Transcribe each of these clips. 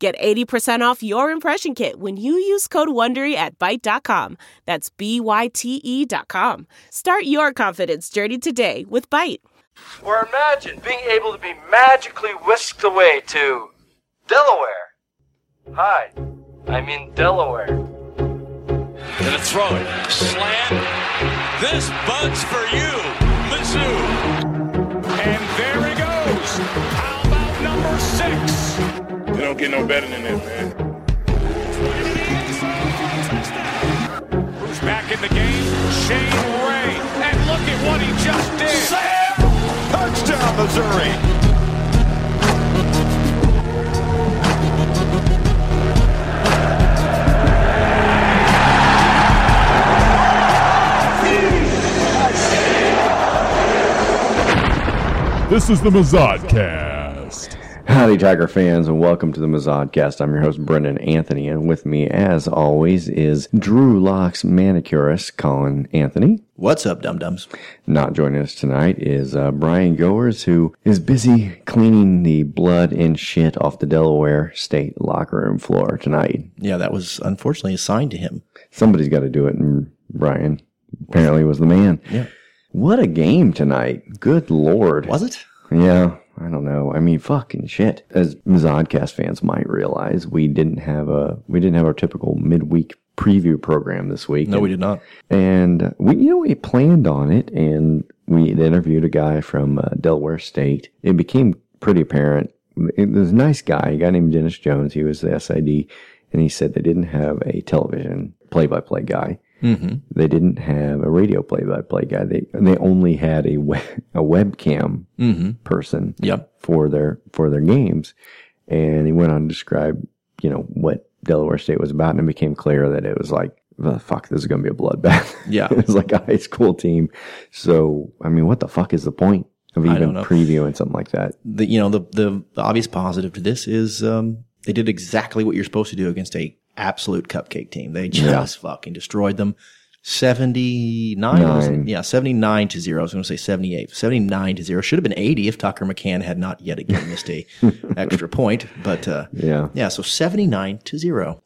Get 80% off your impression kit when you use code WONDERY at Byte.com. That's B-Y-T-E dot com. Start your confidence journey today with Byte. Or imagine being able to be magically whisked away to Delaware. Hi, I'm in Delaware. Gonna throw it. Slant. This bud's for you, Mizzou. And there They don't get no better than that, man. Who's back in the game? Shane Ray. And look at what he just did. Touchdown, Missouri. This is the Mazodcast. Howdy, Tiger fans, and welcome to the Mazodcast. I'm your host, Brendan Anthony, and with me, as always, is Drew Locks manicurist, Colin Anthony. What's up, dum dums? Not joining us tonight is uh, Brian Goers, who is busy cleaning the blood and shit off the Delaware State locker room floor tonight. Yeah, that was unfortunately assigned to him. Somebody's got to do it, and Brian apparently was the man. Yeah. What a game tonight. Good lord. Was it? Yeah, I don't know. I mean, fucking shit. As Mazodcast fans might realize, we didn't have a we didn't have our typical midweek preview program this week. No, we did not. And we, you know, we planned on it, and we interviewed a guy from uh, Delaware State. It became pretty apparent. It was a nice guy, a guy named Dennis Jones. He was the SID, and he said they didn't have a television play-by-play guy. Mm-hmm. They didn't have a radio play-by-play guy. They they only had a web, a webcam Mm-hmm. person Yep. for their for their games. And he went on to describe, you know, what Delaware State was about, and it became clear that it was like, the fuck, this is going to be a bloodbath. Yeah. it was like a high school team. So, I mean, what the fuck is the point of even previewing something like that? The you know the the, the obvious positive to this is um, they did exactly what you're supposed to do against a absolute cupcake team. They just fucking destroyed them. 79 was it? Nine. yeah 79 to 0 i was going to say 78 79 to 0 should have been 80 if tucker mccann had not yet again missed a extra point but uh, Yeah. yeah so 79 to 0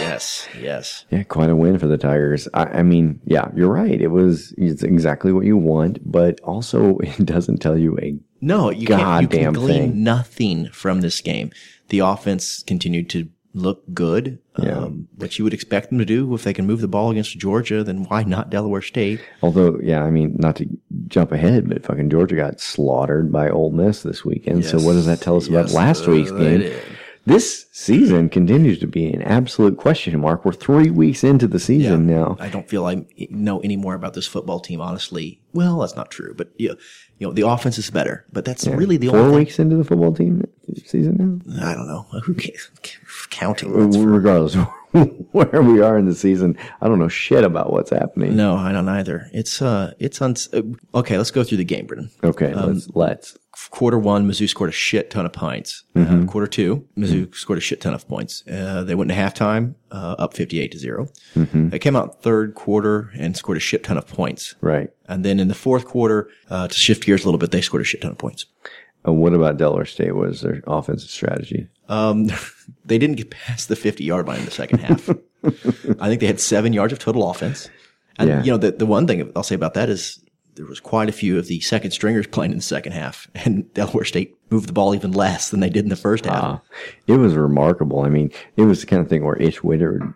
yes yes Yeah, quite a win for the Tigers. I, I mean, yeah, you're right. It was it's exactly what you want, but also it doesn't tell you a No, you can't. You can Goddamn glean thing. nothing from this game. The offense continued to look good, Yeah. um, which you would expect them to do if they can move the ball against Georgia. Then why not Delaware State? Although, yeah, I mean, not to jump ahead, but fucking Georgia got slaughtered by Ole Miss this weekend. so what does that tell us about last uh, week's they game? This season continues to be an absolute question mark. We're three weeks into the season now. I don't feel I know any more about this football team. Honestly, well, that's not true. But you know, you know the offense is better. But that's really the Four only thing- weeks into the football team season now. I don't know who cares? counting. Regardless where we are in the season, I don't know shit about what's happening. no, I don't either. It's uh, it's uns- uh, okay. Let's go through the game, Brendan. Okay, Um, let's let's. quarter one, Mizzou scored a shit ton of points. Mm-hmm. Uh, quarter two, Mizzou scored a shit ton of points. Uh, they went into halftime uh, up 58 to 0. Mm-hmm. They came out third quarter and scored a shit ton of points. Right. And then in the fourth quarter, uh, to shift gears a little bit, they scored a shit ton of points. What about Delaware State? What is their offensive strategy? Um, they didn't get past the 50 yard line in the second half. I think they had seven yards of total offense. And, Yeah. you know, the, the one thing I'll say about that is there was quite a few of the second stringers playing in the second half, and Delaware State moved the ball even less than they did in the first half. Uh, it was remarkable. I mean, it was the kind of thing where Ish Witter would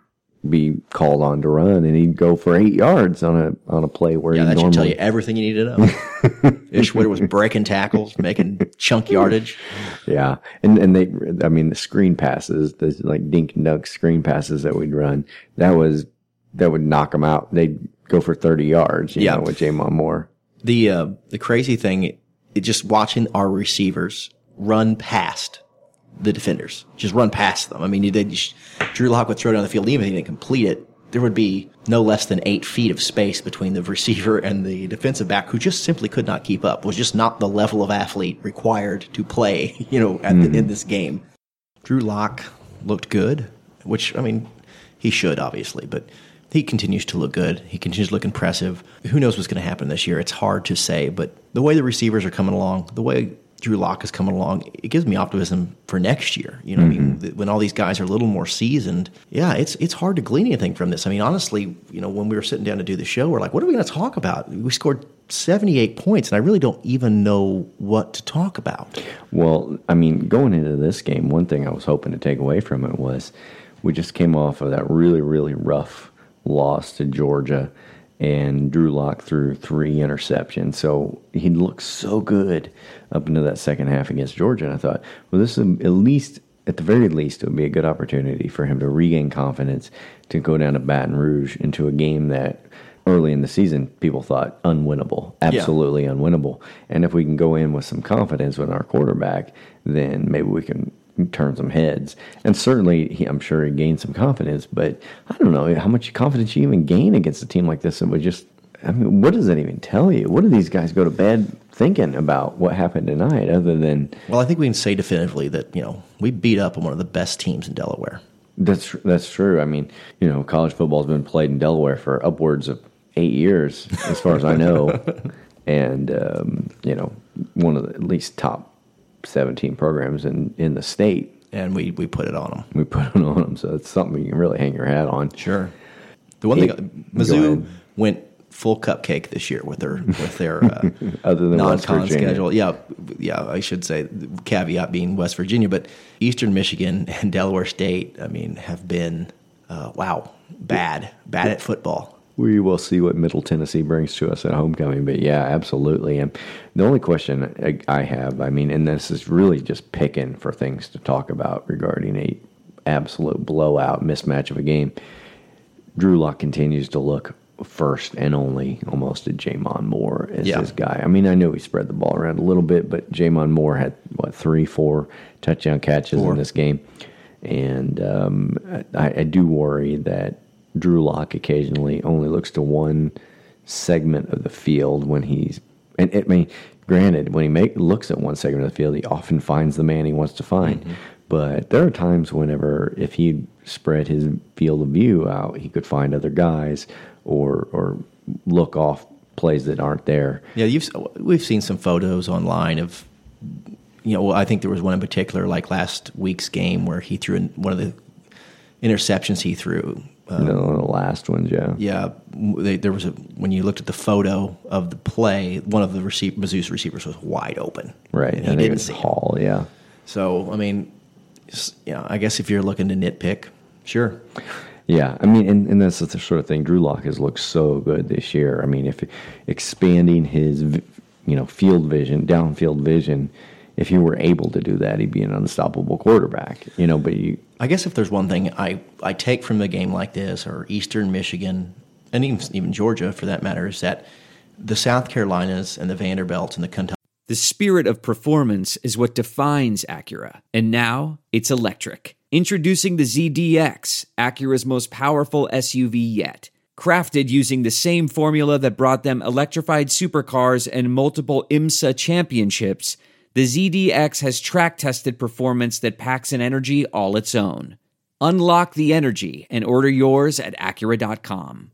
be called on to run, and he'd go for eight yards on a on a play where Yeah, he that should tell you everything you need to know. Ish Witter was breaking tackles, making chunk yardage. Yeah, and and they, I mean, the screen passes, the like dink and dunk screen passes that we'd run, that was that would knock them out. They'd go for thirty yards, you Yeah. know, with J'Mon Moore. The uh, the crazy thing, it, just watching our receivers run past the defenders, just run past them. I mean, they Drew Lock would throw down the field, even if he didn't complete it. There would be no less than eight feet of space between the receiver and the defensive back, who just simply could not keep up. Was just not the level of athlete required to play, you know, at the, in hmm. this game. Drew Lock looked good, which I mean, he should obviously, but he continues to look good. He continues to look impressive. Who knows what's going to happen this year? It's hard to say, but the way the receivers are coming along, the way Drew Lock is coming along, it gives me optimism for next year. You know, I mean, mm-hmm. when all these guys are a little more seasoned, yeah, it's it's hard to glean anything from this. I mean, honestly, you know, when we were sitting down to do the show, we're like, what are we going to talk about? We scored 78 points, and I really don't even know what to talk about. Well, I mean, going into this game, one thing I was hoping to take away from it was we just came off of that really, really rough loss to Georgia, and Drew Lock threw three interceptions. So he looked so good up into that second half against Georgia. And I thought, well, this is at least, at the very least, it would be a good opportunity for him to regain confidence to go down to Baton Rouge into a game that early in the season people thought unwinnable, absolutely unwinnable. And if we can go in with some confidence with our quarterback, then maybe we can turn some heads. And certainly, he, I'm sure he gained some confidence, but I don't know how much confidence you even gain against a team like this. And we just, I mean, what does that even tell you? What do these guys go to bed thinking about what happened tonight, other than Well, I think we can say definitively that, you know, we beat up on one of the best teams in Delaware. That's that's true. I mean, you know, college football's been played in Delaware for upwards of eight years, as far as I know, and um, you know, one of the at least top seventeen programs in in the state. And we, we put it on them. We put it on them, so it's something you can really hang your hat on. Sure. The one Hey, thing Mizzou went full cupcake this year with their with their uh, Other than non-con schedule. Yeah, yeah. I should say caveat being West Virginia, but Eastern Michigan and Delaware State. I mean, have been uh, wow bad bad at football. We will see what Middle Tennessee brings to us at homecoming, but yeah, absolutely. And the only question I have, I mean, and this is really just picking for things to talk about regarding a absolute blowout mismatch of a game. Drew Lock continues to look first and only almost to J'Mon Moore as Yeah. his guy. I mean, I know he spread the ball around a little bit, but J'Mon Moore had what three, four touchdown catches Four. in this game, and um, I, I do worry that Drew Lock occasionally only looks to one segment of the field when he's and it, I mean, granted, when he make looks at one segment of the field, he often finds the man he wants to find. Mm-hmm. But there are times whenever if he spread his field of view out, he could find other guys or or look off plays that aren't there. Yeah, you've we've seen some photos online of you know. I think there was one in particular, like last week's game, where he threw in one of the interceptions he threw. Um, know, the last ones, yeah. Yeah, they, there was a when you looked at the photo of the play, one of the receive, Mizzou's receivers was wide open. Right. and he didn't see him. Hall, yeah. So I mean, yeah, I guess if you're looking to nitpick, sure. Yeah, I mean, and, and that's the sort of thing. Drew Lock has looked so good this year. I mean, if expanding his, you know, field vision, downfield vision, if you were able to do that, he'd be an unstoppable quarterback. You know, but you, I guess if there's one thing I, I take from a game like this, or Eastern Michigan, and even even Georgia for that matter, is that the South Carolinas and the Vanderbilts and the Kentucky The spirit of performance is what defines Acura, and now it's electric. Introducing the ZDX, Acura's most powerful SUV yet. Crafted using the same formula that brought them electrified supercars and multiple IMSA championships, the ZDX has track tested performance that packs an energy all its own. Unlock the energy and order yours at Acura.com.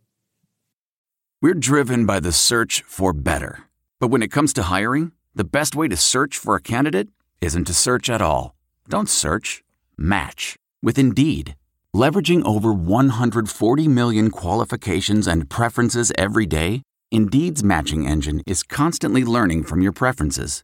We're driven by the search for better. But when it comes to hiring, the best way to search for a candidate isn't to search at all. Don't search, match with Indeed. Leveraging over 140 million qualifications and preferences every day, Indeed's matching engine is constantly learning from your preferences.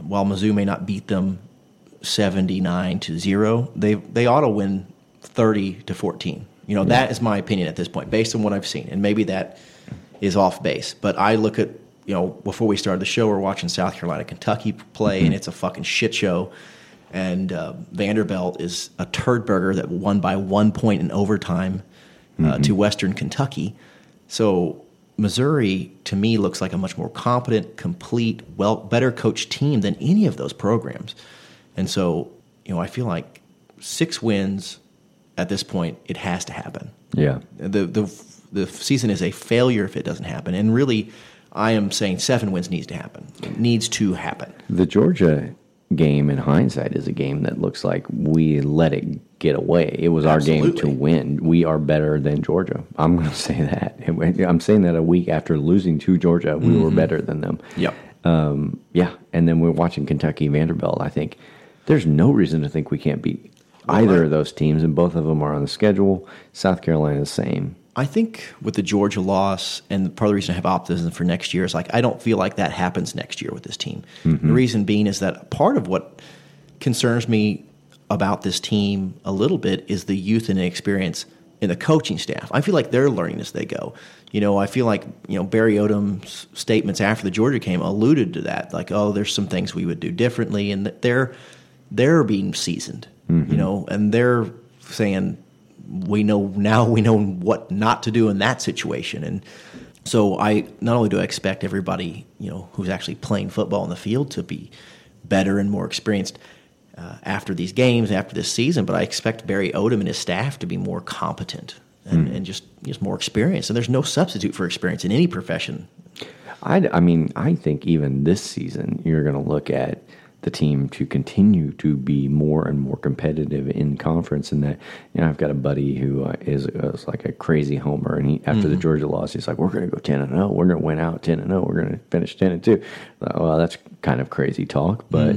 While Mizzou may not beat them 79 to 0. They they ought to win 30 to 14. You know, that is my opinion at this point based on what I've seen. And maybe that is off base, but I look at, you know, before we started the show, we're watching South Carolina Kentucky play and it's a fucking shit show. And uh, Vanderbilt is a turd burger that won by one point in overtime uh, to Western Kentucky. So Missouri, to me, looks like a much more competent, complete, well, better coached team than any of those programs. And so, you know, I feel like six wins at this point, it has to happen. Yeah. The the the season is a failure if it doesn't happen. And really, I am saying seven wins needs to happen. It needs to happen. The Georgia game, in hindsight, is a game that looks like we let it get away. It was our game to win. We are better than Georgia. I'm going to say that. I'm saying that a week after losing to Georgia, we were better than them. Yep. Um, yeah, and then we're watching Kentucky Vanderbilt. I think there's no reason to think we can't beat either I- of those teams, and both of them are on the schedule. South Carolina the same. I think with the Georgia loss, and part of the reason I have optimism for next year is like I don't feel like that happens next year with this team. The reason being is that part of what concerns me about this team a little bit is the youth and experience in the coaching staff. I feel like they're learning as they go. You know, I feel like you know Barry Odom's statements after the Georgia game alluded to that. Like, oh, there's some things we would do differently, and they're they're being seasoned. You mm-hmm. know, and they're saying we know now we know what not to do in that situation and so i not only do i expect everybody you know who's actually playing football in the field to be better and more experienced uh, after these games after this season but i expect barry odom and his staff to be more competent and, and just just more experienced and there's no substitute for experience in any profession I, I mean, I think even this season, you're going to look at the team to continue to be more and more competitive in conference. And that, you know, I've got a buddy who uh, is, is like a crazy homer, and he after the Georgia loss, he's like, "We're going to go ten and zero. We're going to win out ten and zero. We're going to finish ten and 2. Well, that's kind of crazy talk, but.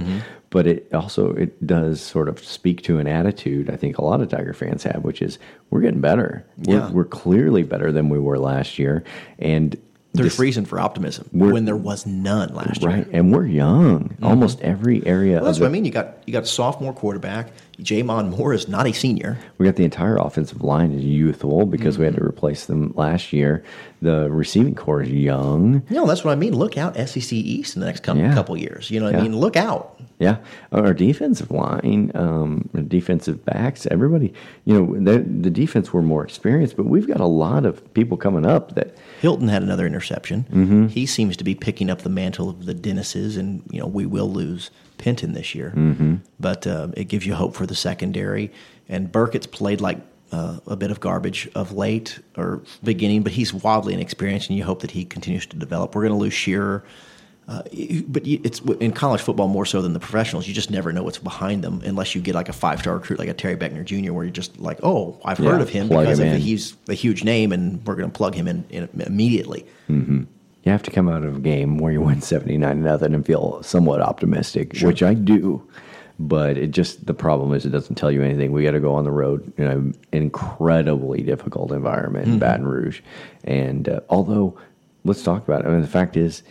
But it also it does sort of speak to an attitude I think a lot of Tiger fans have, which is we're getting better. We're, Yeah. we're clearly better than we were last year, and there's this- reason for optimism when there was none last year Right, and we're young. Almost every area. well, that's what i mean you got you got a sophomore quarterback J'Mon Moore is not a senior We got the entire offensive line is youthful because we had to replace them last year. The receiving core is young. No, that's what I mean. Look out, SEC East in the next couple, Yeah. couple years. You know what Yeah. I mean? Look out. Yeah, our defensive line, um, defensive backs, everybody. You know, the, the defense were more experienced, but we've got a lot of people coming up that. Hilton had another interception. Mm-hmm. He seems to be picking up the mantle of the Dennises, and you know we will lose Penton this year, Mm-hmm. but uh, it gives you hope for the secondary. And Burkett's played like uh, a bit of garbage of late or beginning, but he's wildly inexperienced, and you hope that he continues to develop. We're going to lose Shearer. Uh, but it's in college football more so than the professionals. You just never know what's behind them unless you get like a five star recruit like a Terry Beckner Jr., where you're just like, oh, I've Yeah, heard of him because him of he's a huge name, and we're going to plug him in, in immediately. You have to come out of a game where you win 79 nothing and feel somewhat optimistic, which I do. But it just, the problem is it doesn't tell you anything. We got to go on the road in an incredibly difficult environment Mm-hmm. in Baton Rouge. And uh, although, let's talk about it. I mean, the fact is,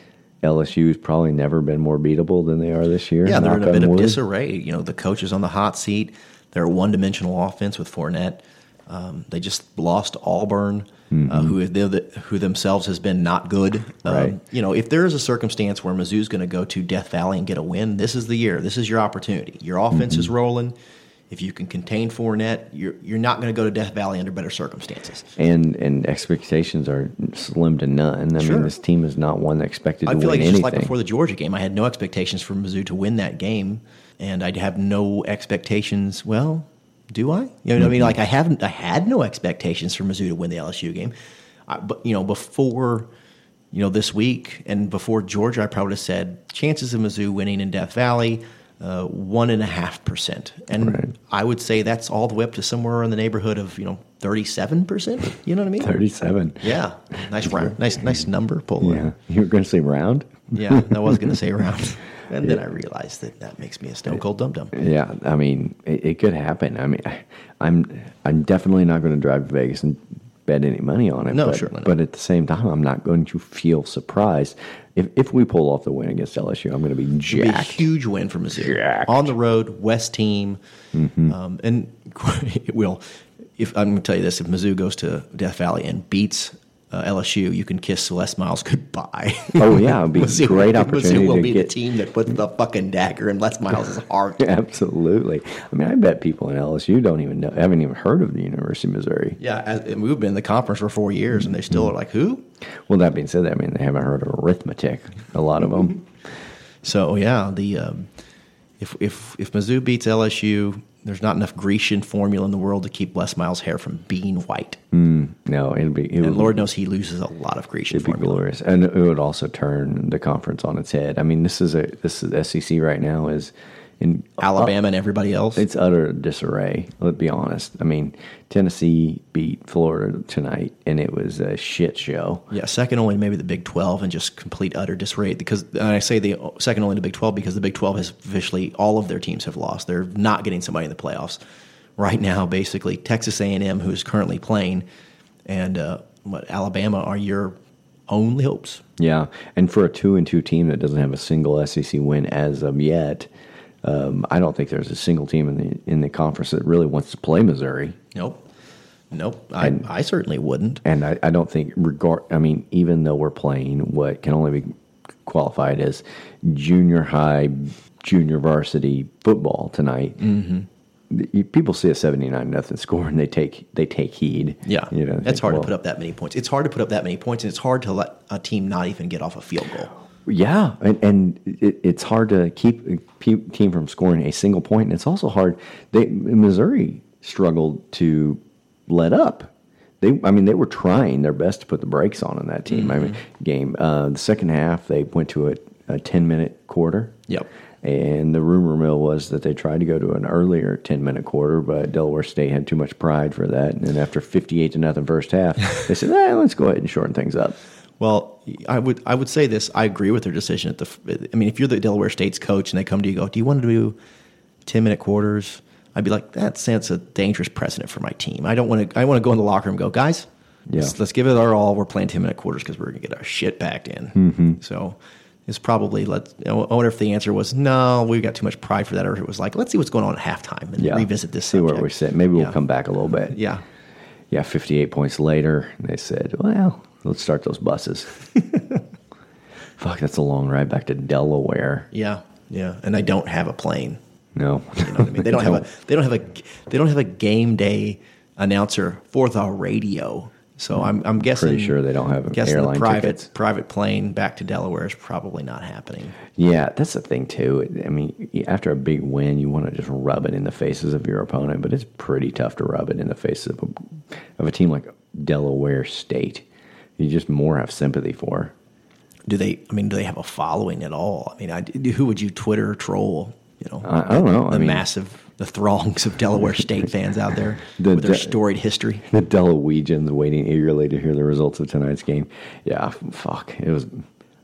LSU's probably never been more beatable than they are this year. Yeah, they're in a bit of disarray. You know, the coach is on the hot seat. They're a one dimensional offense with Fournette. Um, they just lost Auburn, uh, who the, who themselves has been not good. Um, Right. You know, if there is a circumstance where Mizzou's going to go to Death Valley and get a win, this is the year. This is your opportunity. Your offense is rolling. If you can contain Fournette, you're you're not going to go to Death Valley under better circumstances. And and expectations are slim to none. I Sure. mean, this team is not one that expected I to feel win like it's anything. just like before the Georgia game. I had no expectations for Mizzou to win that game, and I'd have no expectations. Well, do I? You know what I mean? Mm-hmm. Like I haven't. I had no expectations for Mizzou to win the LSU game, I, but you know before. You know, this week and before Georgia, I probably would have said chances of Mizzou winning in Death Valley, Uh, one and a half percent, and Right. I would say that's all the way up to somewhere in the neighborhood of you know thirty-seven percent. You know what I mean? 37. Yeah, nice round, nice nice number. Pull Yeah. You were going to say round? yeah, I was going to say round. And then I realized that that makes me a stone cold dum dum. Yeah, I mean, it, it could happen. I mean, I, I'm I'm definitely not going to drive to Vegas and bet any money on it. No, but, certainly not. But at the same time, I'm not going to feel surprised if if we pull off the win against LSU. I'm going to be It'd be a jacked. huge win for Mizzou Jacked. on the road, West team, Mm-hmm. um, and it will. If I'm going to tell you this, if Mizzou goes to Death Valley and beats uh, LSU, you can kiss Celeste Miles goodbye. Oh yeah, it'd be a Mizzou, great Mizzou opportunity will to be get the team that puts the fucking dagger in Les Miles' heart. Absolutely. I mean, I bet people in LSU don't even know, haven't even heard of the University of Missouri. Yeah, as, and we've been in the conference for four years, and they still are like, who? Well, that being said, I mean, they haven't heard of arithmetic. A lot of them. So yeah, the um, if if if Mizzou beats LSU, there's not enough Grecian formula in the world to keep Les Miles' hair from being white. Mm, no, it'd be. It And would, Lord knows he loses a lot of Grecian it'd be glorious, and it would also turn the conference on its head. I mean, this is a this is SEC right now is in Alabama and everybody else. It's utter disarray. Let's be honest. I mean, Tennessee beat Florida tonight, and it was a shit show. Yeah, second only to maybe the Big Twelve, and just complete utter disarray. Because and I say the second only to Big Twelve because the Big Twelve has officially all of their teams have lost. They're not getting somebody in the playoffs right now. Basically, Texas A and M, who is currently playing, and uh, what Alabama are your only hopes. Yeah, and for a two and two team that doesn't have a single SEC win as of yet, um, I don't think there's a single team in the in the conference that really wants to play Missouri. Nope, nope. I, I certainly wouldn't. And I, I don't think regard. I mean, even though we're playing what can only be qualified as junior high, junior varsity football tonight, mm-hmm. people see a seventy nine nothing score and they take they take heed. Yeah, you know, it's hard well, to put up that many points. It's hard to put up that many points, and it's hard to let a team not even get off a field goal. Yeah, and, and it, it's hard to keep a team from scoring a single point, and it's also hard. They Missouri struggled to let up. They, I mean, they were trying their best to put the brakes on in that team. I mean, Mm-hmm. game. Uh, the second half, they went to a, a ten minute quarter. Yep. And the rumor mill was that they tried to go to an earlier 10 minute quarter, but Delaware State had too much pride for that. And then after 58 to nothing first half, they said, eh, let's go ahead and shorten things up. Well, I would I would say this. I agree with their decision. At the, I mean, if you're the Delaware State's coach and they come to you, and go, do you want to do ten minute quarters? I'd be like, that sets a dangerous precedent for my team. I don't want to. I want to go in the locker room, and go, guys, Yeah. let's, let's give it our all. We're playing ten minute quarters because we're gonna get our shit packed in. Mm-hmm. So. It's probably let. I wonder if the answer was no. We got too much pride for that, or it was like, let's see what's going on at halftime and Yeah. revisit this. See where we sit. Maybe Yeah. we'll come back a little bit. Yeah, Yeah, 58 points later, they said, well, let's start those buses. Fuck, that's a long ride back to Delaware. yeah, yeah. And I don't have a plane. No. You know what I mean? They don't have a they don't have a they don't have a game day announcer for the radio. So hmm. I'm I'm guessing Pretty sure they don't have guessing airline the private tickets. private plane back to Delaware is probably not happening. Yeah, that's the thing, too. I mean, after a big win, you want to just rub it in the faces of your opponent, but it's pretty tough to rub it in the faces of a, of a team like Delaware State. You just more have sympathy for. Do they? I mean, do they have a following at all? I mean, I, who would you Twitter troll? You know, I, I don't know. the I mean, massive the throngs of Delaware State fans out there The with their De- storied history. the Delawegians waiting eagerly to hear the results of tonight's game. Yeah, fuck. It was.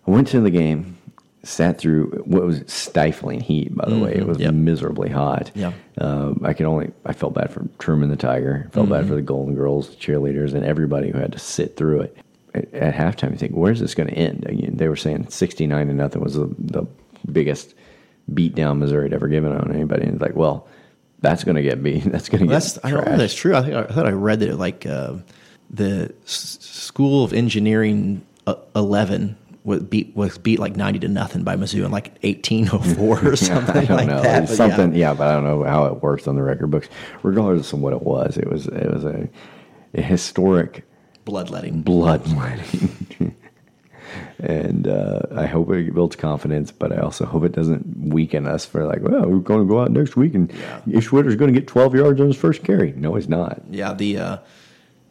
I went to the game, sat through what was stifling heat. By the way, it was Mm-hmm. Yep. miserably hot. Yeah. Um, I could only. I felt bad for Truman the Tiger. Felt bad for the Golden Girls, the cheerleaders, and everybody who had to sit through it. At, at halftime, you think, where's this going to end? They were saying sixty-nine to nothing was the, the biggest beatdown Missouri had ever given on anybody. And it's like, well. That's going to get beat. That's going to get. That's I don't know if that's true. I think I thought I read that like uh, the S- School of Engineering uh, eleven was beat was beat like ninety to nothing by Mizzou in like eighteen oh four or something I don't like know. that. But something, yeah. yeah. but I don't know how it works on the record books. Regardless of what it was, it was it was a, a historic bloodletting. bloodletting. and uh, I hope it builds confidence, but I also hope it doesn't weaken us for like, well, we're going to go out next week and Ish Witter's going to get 12 yards on his first carry. No, he's not. Yeah, the uh,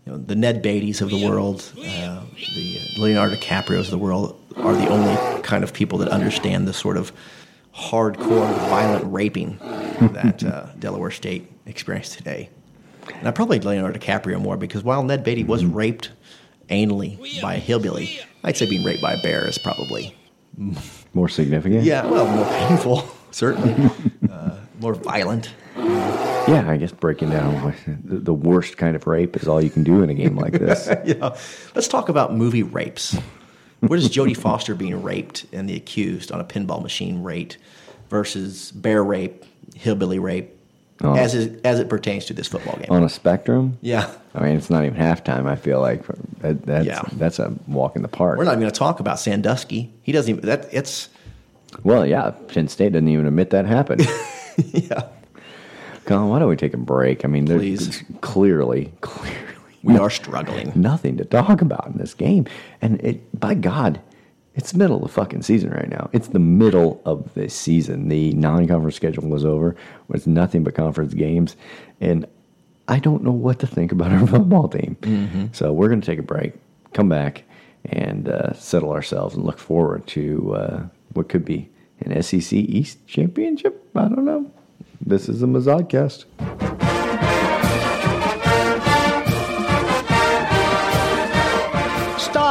you know, the Ned Beatties of the world, uh, the Leonardo DiCaprio's of the world are the only kind of people that understand the sort of hardcore, violent raping that uh, Delaware State experienced today. And I probably Leonardo DiCaprio more because while Ned Beatty was raped anally by a hillbilly, I'd say being raped by a bear is probably More significant? yeah, well, more painful, certainly, uh, more violent. Yeah, I guess breaking down the the worst kind of rape is all you can do in a game like this. yeah. Let's talk about movie rapes. What is Jodie Foster being raped and the accused on a pinball machine rate versus bear rape, hillbilly rape, Oh. as it, as it pertains to this football game? On a spectrum? Yeah. I mean, it's not even halftime. I feel like that, that's Yeah. that's a walk in the park. We're not even going to talk about Sandusky. He doesn't even. That it's Well, yeah, Penn State doesn't even admit that happened. yeah. Colin, why don't we take a break? I mean, there's Please. clearly, clearly, We are struggling. nothing to talk about in this game. And it, by God, it's the middle of the fucking season right now. It's the middle of the season. The non-conference schedule was over. It's nothing but conference games, and I don't know what to think about our football team. So we're going to take a break, come back, and uh, settle ourselves, and look forward to uh, what could be an SEC East championship. I don't know. This is the Mazodcast.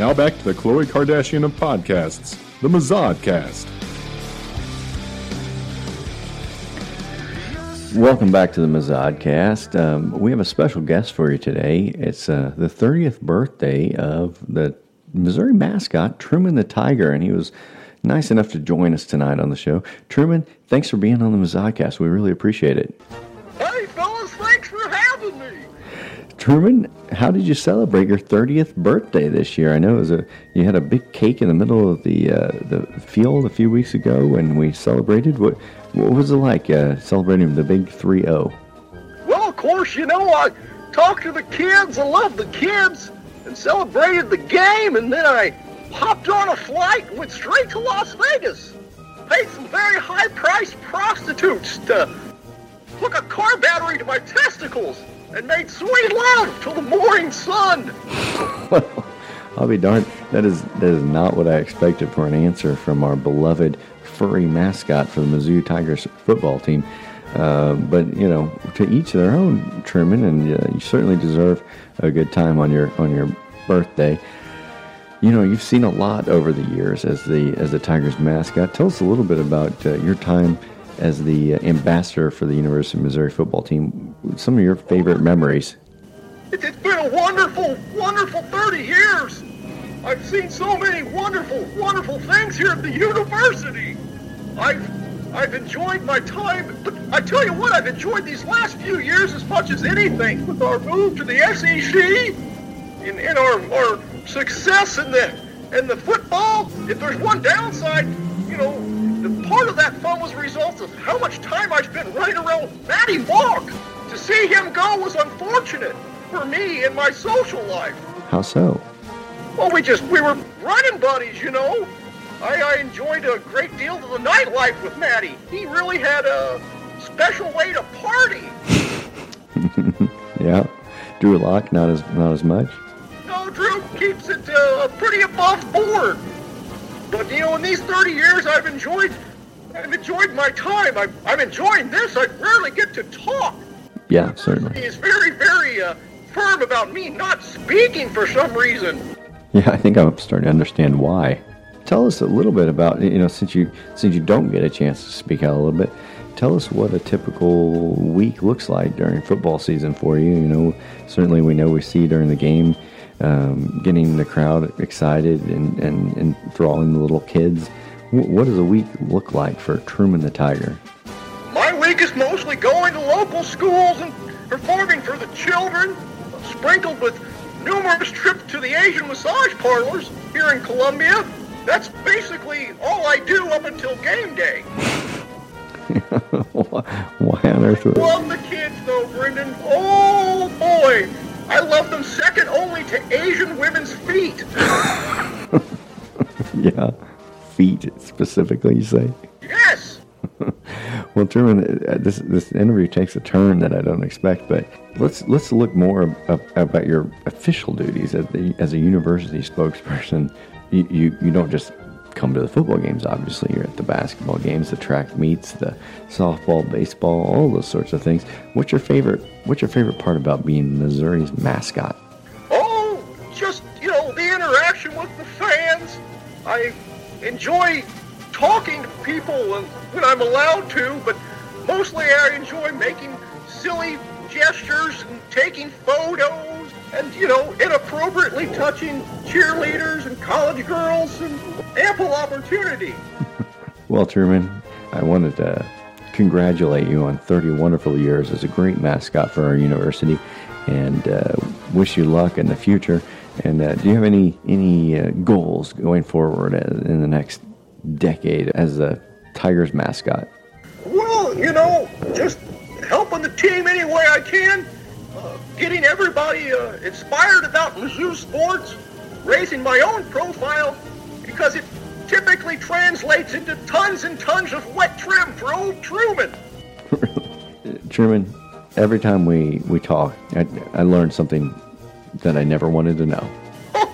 Now back to the Khloe Kardashian of podcasts, the Mazodcast. Welcome back to the Mazodcast. Um, we have a special guest for you today. It's uh, the 30th birthday of the Missouri mascot, Truman the Tiger, and he was nice enough to join us tonight on the show. Truman, thanks for being on the Mazodcast. We really appreciate it. Hey, fellas, thanks for having me. Truman, how did you celebrate your 30th birthday this year? I know it was a you had a big cake in the middle of the uh, the field a few weeks ago when we celebrated. What what was it like uh, celebrating the big 3-0? Well, of course, you know, I talked to the kids, I loved the kids, and celebrated the game, and then I hopped on a flight and went straight to Las Vegas. Paid some very high-priced prostitutes to hook a car battery to my testicles and made sweet love till the morning sun. Well, I'll be darned. That is that is not what I expected for an answer from our beloved furry mascot for the Mizzou Tigers football team. Uh, but you know, to each their own, Truman, and uh, you certainly deserve a good time on your on your birthday. You know, you've seen a lot over the years as the as the Tigers mascot. Tell us a little bit about uh, your time as the uh, ambassador for the University of Missouri football team. Some of your favorite memories. It- It's been a wonderful, wonderful 30 years. I've seen so many wonderful, wonderful things here at the university. I've, I've enjoyed my time, but I tell you what, I've enjoyed these last few years as much as anything. With our move to the SEC, and, in our, our success in the, in the football, if there's one downside, you know, part of that fun was a result of how much time I spent running around with Maty Mauk. To see him go was unfortunate for me in my social life. How so? Well, we just, we were running buddies, you know. I, I enjoyed a great deal of the nightlife with Maty. He really had a special way to party. Yeah, Drew Lock, not as not as much. No, Drew keeps it uh, pretty above board. But, you know, in these 30 years, I've enjoyed, I've enjoyed my time. I'm, I'm enjoying this. I rarely get to talk. Yeah, certainly. He's very, very uh, firm about me not speaking for some reason. Yeah, I think I'm starting to understand why. Tell us a little bit about you know since you since you don't get a chance to speak out a little bit. Tell us what a typical week looks like during football season for you. You know, certainly we know we see during the game, um, getting the crowd excited and, and, and drawing the little kids. Wh- What does a week look like for Truman the Tiger? My week is mostly going to local schools and performing for the children, sprinkled with numerous trips to the Asian massage parlors here in Columbia. That's basically all I do up until game day. Why on earth would I Love the kids though, Brendan. Oh boy, I love them second only to Asian women's feet. yeah, feet specifically, you say? Yes. well, Truman, uh, this this interview takes a turn that I don't expect, but let's let's look more ab- about your official duties as, the, as a university spokesperson. You, you you don't just come to the football games. Obviously, you're at the basketball games, the track meets, the softball, baseball, all those sorts of things. What's your favorite? What's your favorite part about being Missouri's mascot? Oh, just, you know, the interaction with the fans. I enjoy talking to people when I'm allowed to, but mostly I enjoy making silly gestures and taking photos and, you know, inappropriately touching cheerleaders and college girls and ample opportunity. Well, Truman, I wanted to congratulate you on 30 wonderful years as a great mascot for our university and uh, wish you luck in the future. And uh, do you have any any uh, goals going forward in the next decade as a Tigers mascot? Well, you know, just helping the team any way I can, uh, getting everybody uh, inspired about Mizzou sports, raising my own profile, because it typically translates into tons and tons of wet trim for old Truman. Truman, every time we, we talk, I, I learn something that I never wanted to know.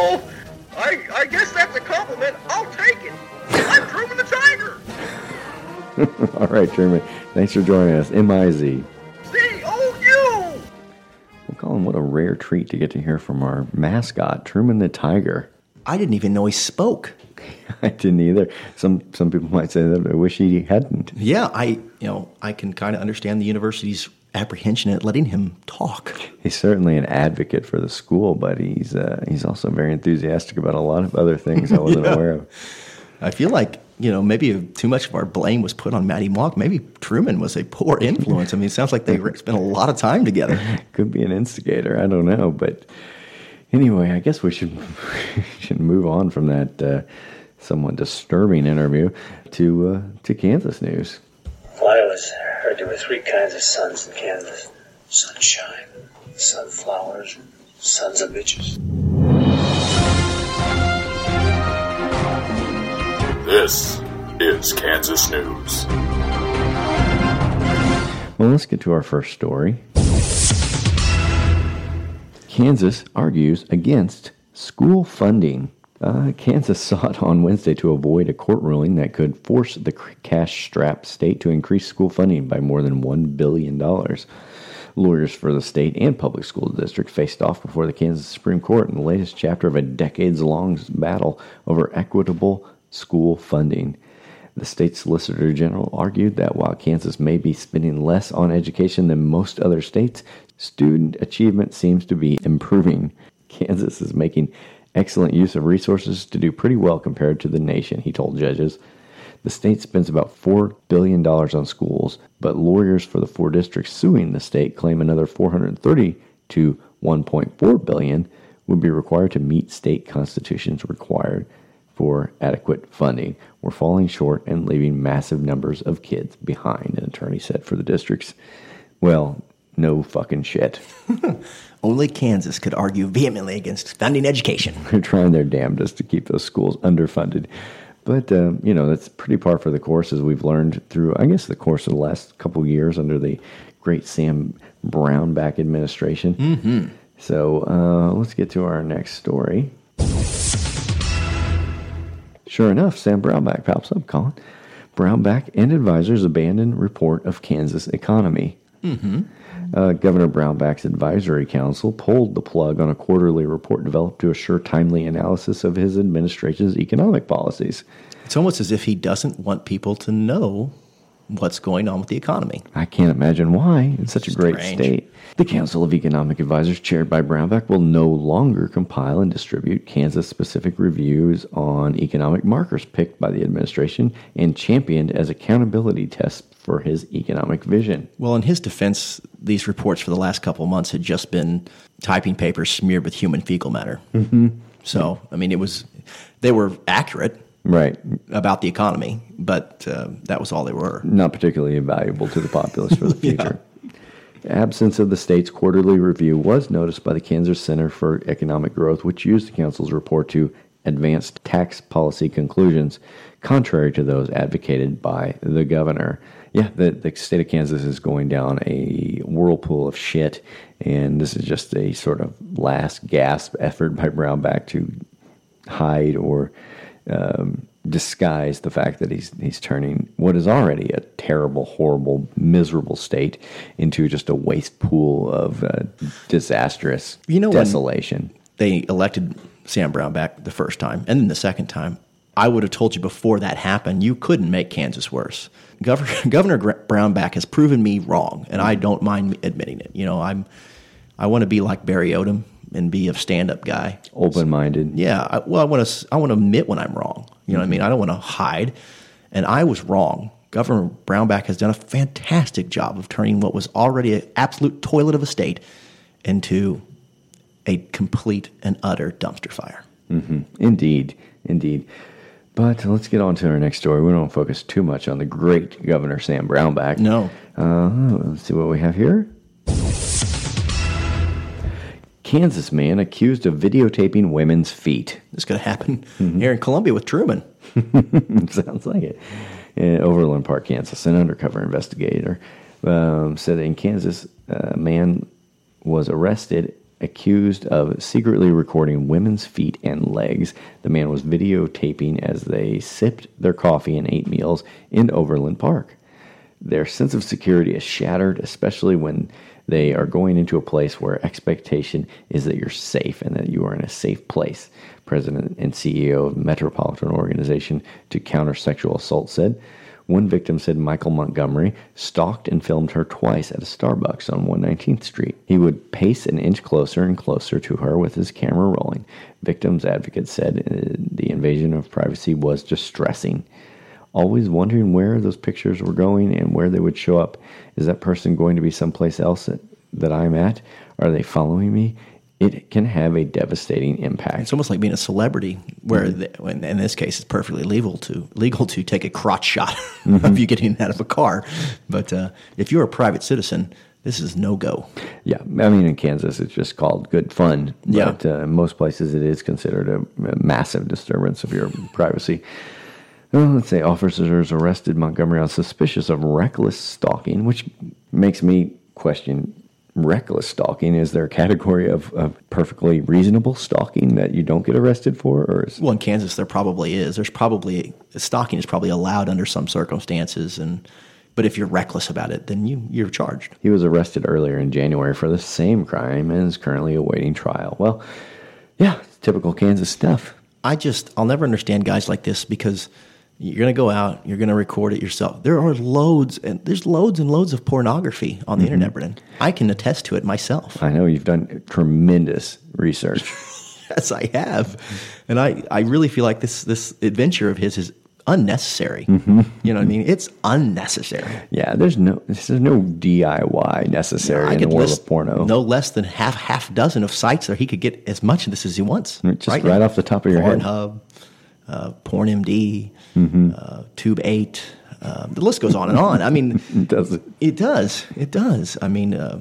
Oh, I, I guess that's a compliment. I'll take it. I'm Truman the Tiger. All right, Truman. Thanks for joining us. M-I-Z. C-O-U. We'll call him what a rare treat to get to hear from our mascot, Truman the Tiger. I didn't even know he spoke. I didn't either. Some some people might say that I wish he hadn't. Yeah, I you know I can kind of understand the university's apprehension at letting him talk. He's certainly an advocate for the school, but he's uh, he's also very enthusiastic about a lot of other things I wasn't Yeah. aware of. I feel like you know maybe too much of our blame was put on Maty Mauk. Maybe Truman was a poor influence. I mean, it sounds like they spent a lot of time together. Could be an instigator. I don't know, but anyway, I guess we should should move on from that uh, somewhat disturbing interview to uh, to Kansas news. Well, I always heard there were three kinds of suns in Kansas sunshine, sunflowers, and sons of bitches. This is Kansas News. Well, let's get to our first story. Kansas argues against school funding. Uh, Kansas sought on Wednesday to avoid a court ruling that could force the cash strapped state to increase school funding by more than $1 billion. Lawyers for the state and public school district faced off before the Kansas Supreme Court in the latest chapter of a decades long battle over equitable school funding. The state solicitor general argued that while Kansas may be spending less on education than most other states, student achievement seems to be improving. Kansas is making excellent use of resources to do pretty well compared to the nation, he told judges. The state spends about $4 billion on schools, but lawyers for the four districts suing the state claim another 430 to 1.4 billion would be required to meet state constitutions required for adequate funding. We're falling short and leaving massive numbers of kids behind, an attorney said for the districts. Well, no fucking shit. Only Kansas could argue vehemently against funding education. They're trying their damnedest to keep those schools underfunded. But, um, you know, that's pretty par for the course as we've learned through, I guess, the course of the last couple years under the great Sam Brownback administration. Mm-hmm. So uh, let's get to our next story. Sure enough, Sam Brownback pops up, Colin. Brownback and advisors abandon report of Kansas economy. Mm-hmm. Uh, Governor Brownback's advisory council pulled the plug on a quarterly report developed to assure timely analysis of his administration's economic policies. It's almost as if he doesn't want people to know what's going on with the economy. I can't imagine why. It's such a great Strange. state. The Council of Economic Advisors, chaired by Brownback, will no longer compile and distribute Kansas specific reviews on economic markers picked by the administration and championed as accountability tests for his economic vision. Well, in his defense, these reports for the last couple of months had just been typing papers smeared with human fecal matter. Mm-hmm. So, I mean, it was they were accurate, Right. about the economy, but uh, that was all they were. Not particularly valuable to the populace for the Yeah. future. Absence of the state's quarterly review was noticed by the Kansas Center for Economic Growth, which used the council's report to advance tax policy conclusions, contrary to those advocated by the governor. Yeah, the, the state of Kansas is going down a whirlpool of shit, and this is just a sort of last gasp effort by Brownback to hide or um, disguise the fact that he's he's turning what is already a terrible, horrible, miserable state into just a waste pool of uh, disastrous You know desolation. they elected Sam Brownback the first time and then the second time, I would have told you before that happened, you couldn't make Kansas worse. Governor, Governor Brownback has proven me wrong, and I don't mind admitting it. You know, I'm I want to be like Barry Odom and be a stand-up guy, open-minded. Yeah, I, well, I want to I want to admit when I'm wrong. You know what I mean? I don't want to hide, and I was wrong. Governor Brownback has done a fantastic job of turning what was already an absolute toilet of a state into a complete and utter dumpster fire. hmm Indeed, indeed. But let's get on to our next story. We don't focus too much on the great Governor Sam Brownback. No. Uh, let's see what we have here. Kansas man accused of videotaping women's feet. This could happen here in Columbia with Truman. Sounds like it. In Overland Park, Kansas, an undercover investigator um, said that in Kansas, a man was arrested accused of secretly recording women's feet and legs. The man was videotaping as they sipped their coffee and ate meals in Overland Park. Their sense of security is shattered, especially when they are going into a place where expectation is that you're safe and that you are in a safe place. President and CEO of Metropolitan Organization to Counter Sexual Assault said. One victim said Michael Montgomery stalked and filmed her twice at a Starbucks on 119th Street. He would pace an inch closer and closer to her with his camera rolling. Victims advocates said uh, the invasion of privacy was distressing always wondering where those pictures were going and where they would show up. Is that person going to be someplace else that, that I'm at? Are they following me? It can have a devastating impact. It's almost like being a celebrity, where the, in this case it's perfectly legal to legal to take a crotch shot of you getting out of a car. But uh, if you're a private citizen, this is no go. Yeah, I mean in Kansas it's just called good fun. Yeah. Uh, in most places it is considered a, a massive disturbance of your privacy. Well, let's say officers arrested Montgomery on suspicious of reckless stalking, which makes me question reckless stalking. Is there a category of, of perfectly reasonable stalking that you don't get arrested for, or is Well, in Kansas, there probably is. There's probably stalking is probably allowed under some circumstances, and but if you're reckless about it, then you you're charged. He was arrested earlier in January for the same crime and is currently awaiting trial. Well, yeah, typical Kansas stuff. I just I'll never understand guys like this because you're going to go out, you're going to record it yourself. There are loads and there's loads and loads of pornography on the Mm-hmm. internet, Brennan. I can attest to it myself. I know you've done tremendous research. yes, I have, and I I really feel like this this adventure of his is unnecessary. Mm-hmm. You know what I mean? It's unnecessary. Yeah, there's no there's no DIY necessary I in the world of porno. no less than half half dozen of sites that he could get as much of this as he wants. Just right, off the top of your head. Pornhub, uh, PornMD, Mhm. uh, Tube Eight. Um, the list goes on and on. I mean, does it? It does. It does. I mean, uh,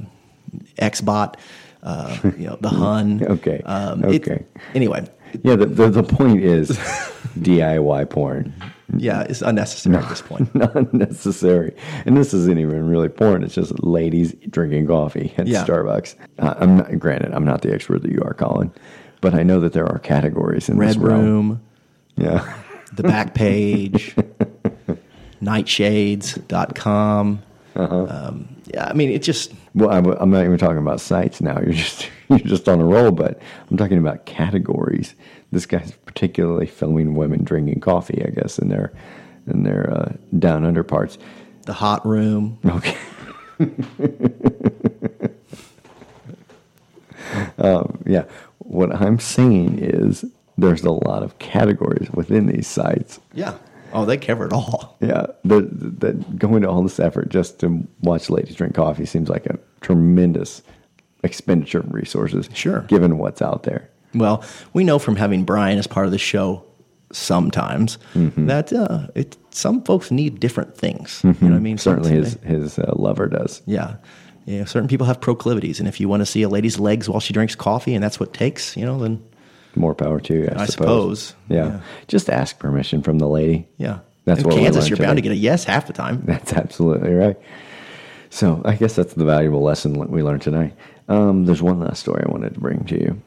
XBot. Uh, you know, the Hun. Okay. Um, it- okay. anyway, Yeah, the, the, the point is DIY porn. yeah, it's unnecessary at this point. Not necessary. And this isn't even really porn. It's just ladies drinking coffee at Yeah. Starbucks. Uh, I'm not, granted, I'm not the expert that you are, Colin, but I know that there are categories in Red this. Room, Yeah. the back page, nightshades.com. Um, yeah, I mean, it just, Well, I'm, I'm not even talking about sites now. You're just you're just on a roll. But I'm talking about categories. This guy's particularly filming women drinking coffee. I guess in their in their uh, down under parts. the hot room. Okay. um, yeah. What I'm saying is there's a lot of categories within these sites. Yeah. Oh, they cover it all. Yeah, that going to all this effort just to watch ladies drink coffee seems like a tremendous expenditure of resources. Sure. given what's out there. Well, we know from having Brian as part of the show sometimes Mm-hmm. that uh, it, some folks need different things. You know what I mean? Certainly, his his uh, lover does. Yeah. Yeah, certain people have proclivities, and if you want to see a lady's legs while she drinks coffee, and that's what takes, you know, then More power to you, I, I suppose. suppose. Yeah. Yeah. Just ask permission from the lady. yeah. That's in what Kansas, you're bound to get a yes half the time. That's absolutely right. So I guess that's the valuable lesson we learned tonight. Um, there's one last story I wanted to bring to you.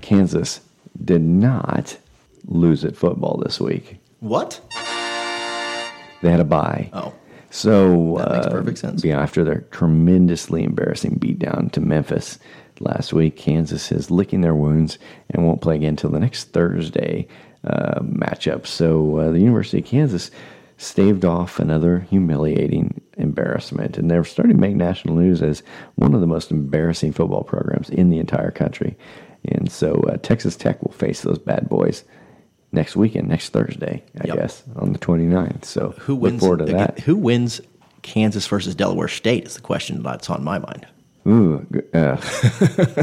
Kansas did not lose at football this week. What? They had a bye. Oh. So That makes uh, perfect sense. Yeah, after their tremendously embarrassing beatdown to Memphis last week, Kansas is licking their wounds and won't play again until the next Thursday uh, matchup. So uh, the University of Kansas staved off another humiliating embarrassment, and they're starting to make national news as one of the most embarrassing football programs in the entire country. And so uh, Texas Tech will face those bad boys next weekend, next Thursday, I Yep. guess, on the 29th. So Who look wins? forward to that. Who wins Kansas versus Delaware State is the question that's on my mind. Ooh, uh,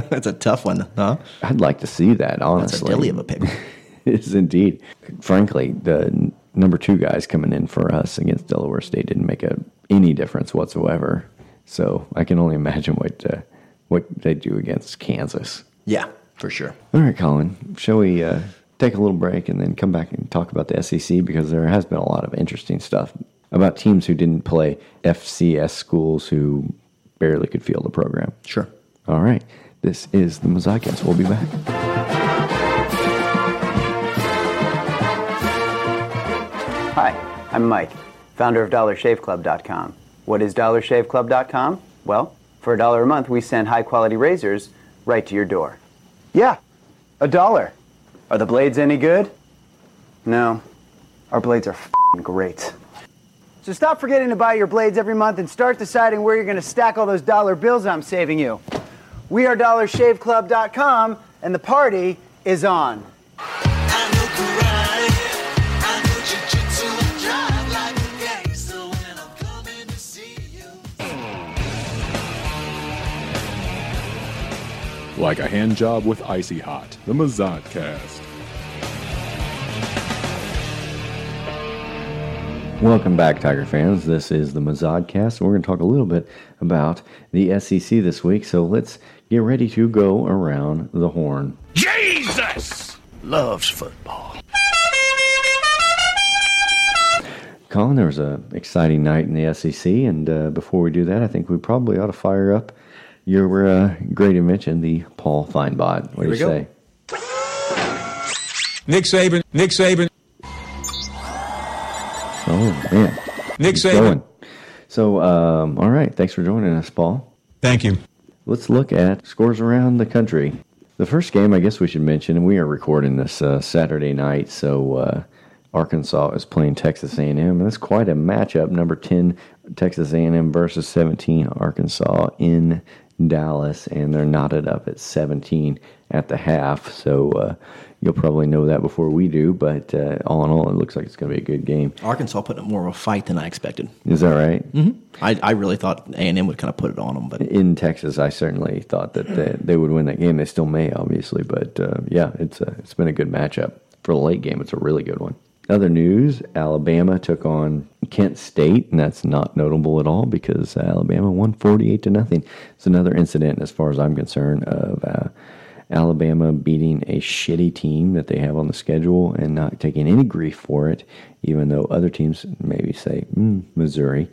That's a tough one, huh? I'd like to see that, honestly. That's a dilly of a pick. It is indeed. Frankly, the number two guys coming in for us against Delaware State didn't make a, any difference whatsoever. So I can only imagine what uh, what they do against Kansas. Yeah, for sure. All right, Colin, shall we uh, take a little break and then come back and talk about the SEC because there has been a lot of interesting stuff about teams who didn't play FCS schools who barely could feel the program. Sure. All right. This is the Mazakins. We'll be back. Hi, I'm Mike, founder of DollarShaveClub.com. What is DollarShaveClub.com? Well, for a dollar a month, we send high quality razors right to your door. Yeah, a dollar. Are the blades any good? No, our blades are fing great. So stop forgetting to buy your blades every month and start deciding where you're going to stack all those dollar bills I'm saving you. We are DollarShaveClub.com, and the party is on. Like a hand job with Icy Hot, the Mazodcast. Welcome back, Tiger fans. This is the Mazodcast. We're going to talk a little bit about the SEC this week. So let's get ready to go around the horn. Jesus loves football. Colin, there was an exciting night in the SEC, and uh, before we do that, I think we probably ought to fire up your uh, great invention, the Paul Feinbot. What Here do you we go. say? Nick Saban. Nick Saban. Man, Nick Saban. going. So, um, all right, thanks for joining us, Paul. Thank you. Let's look at scores around the country. The first game, I guess we should mention, and we are recording this uh, Saturday night, so uh, Arkansas is playing Texas A&M, and that's quite a matchup. Number ten, Texas A&M versus seventeen, Arkansas in Dallas, and they're knotted up at seventeen at the half. So uh, you'll probably know that before we do, but uh, all in all, it looks like it's going to be a good game. Arkansas put up more of a fight than I expected. Is that right? Mm-hmm. I, I really thought A and M would kind of put it on them, but in Texas, I certainly thought that they, they would win that game. They still may, obviously, but uh, yeah, it's a, it's been a good matchup for the late game. It's a really good one. Other news: Alabama took on Kent State, and that's not notable at all because Alabama won forty-eight to nothing. It's another incident, as far as I'm concerned, of uh, Alabama beating a shitty team that they have on the schedule and not taking any grief for it, even though other teams maybe say mm, Missouri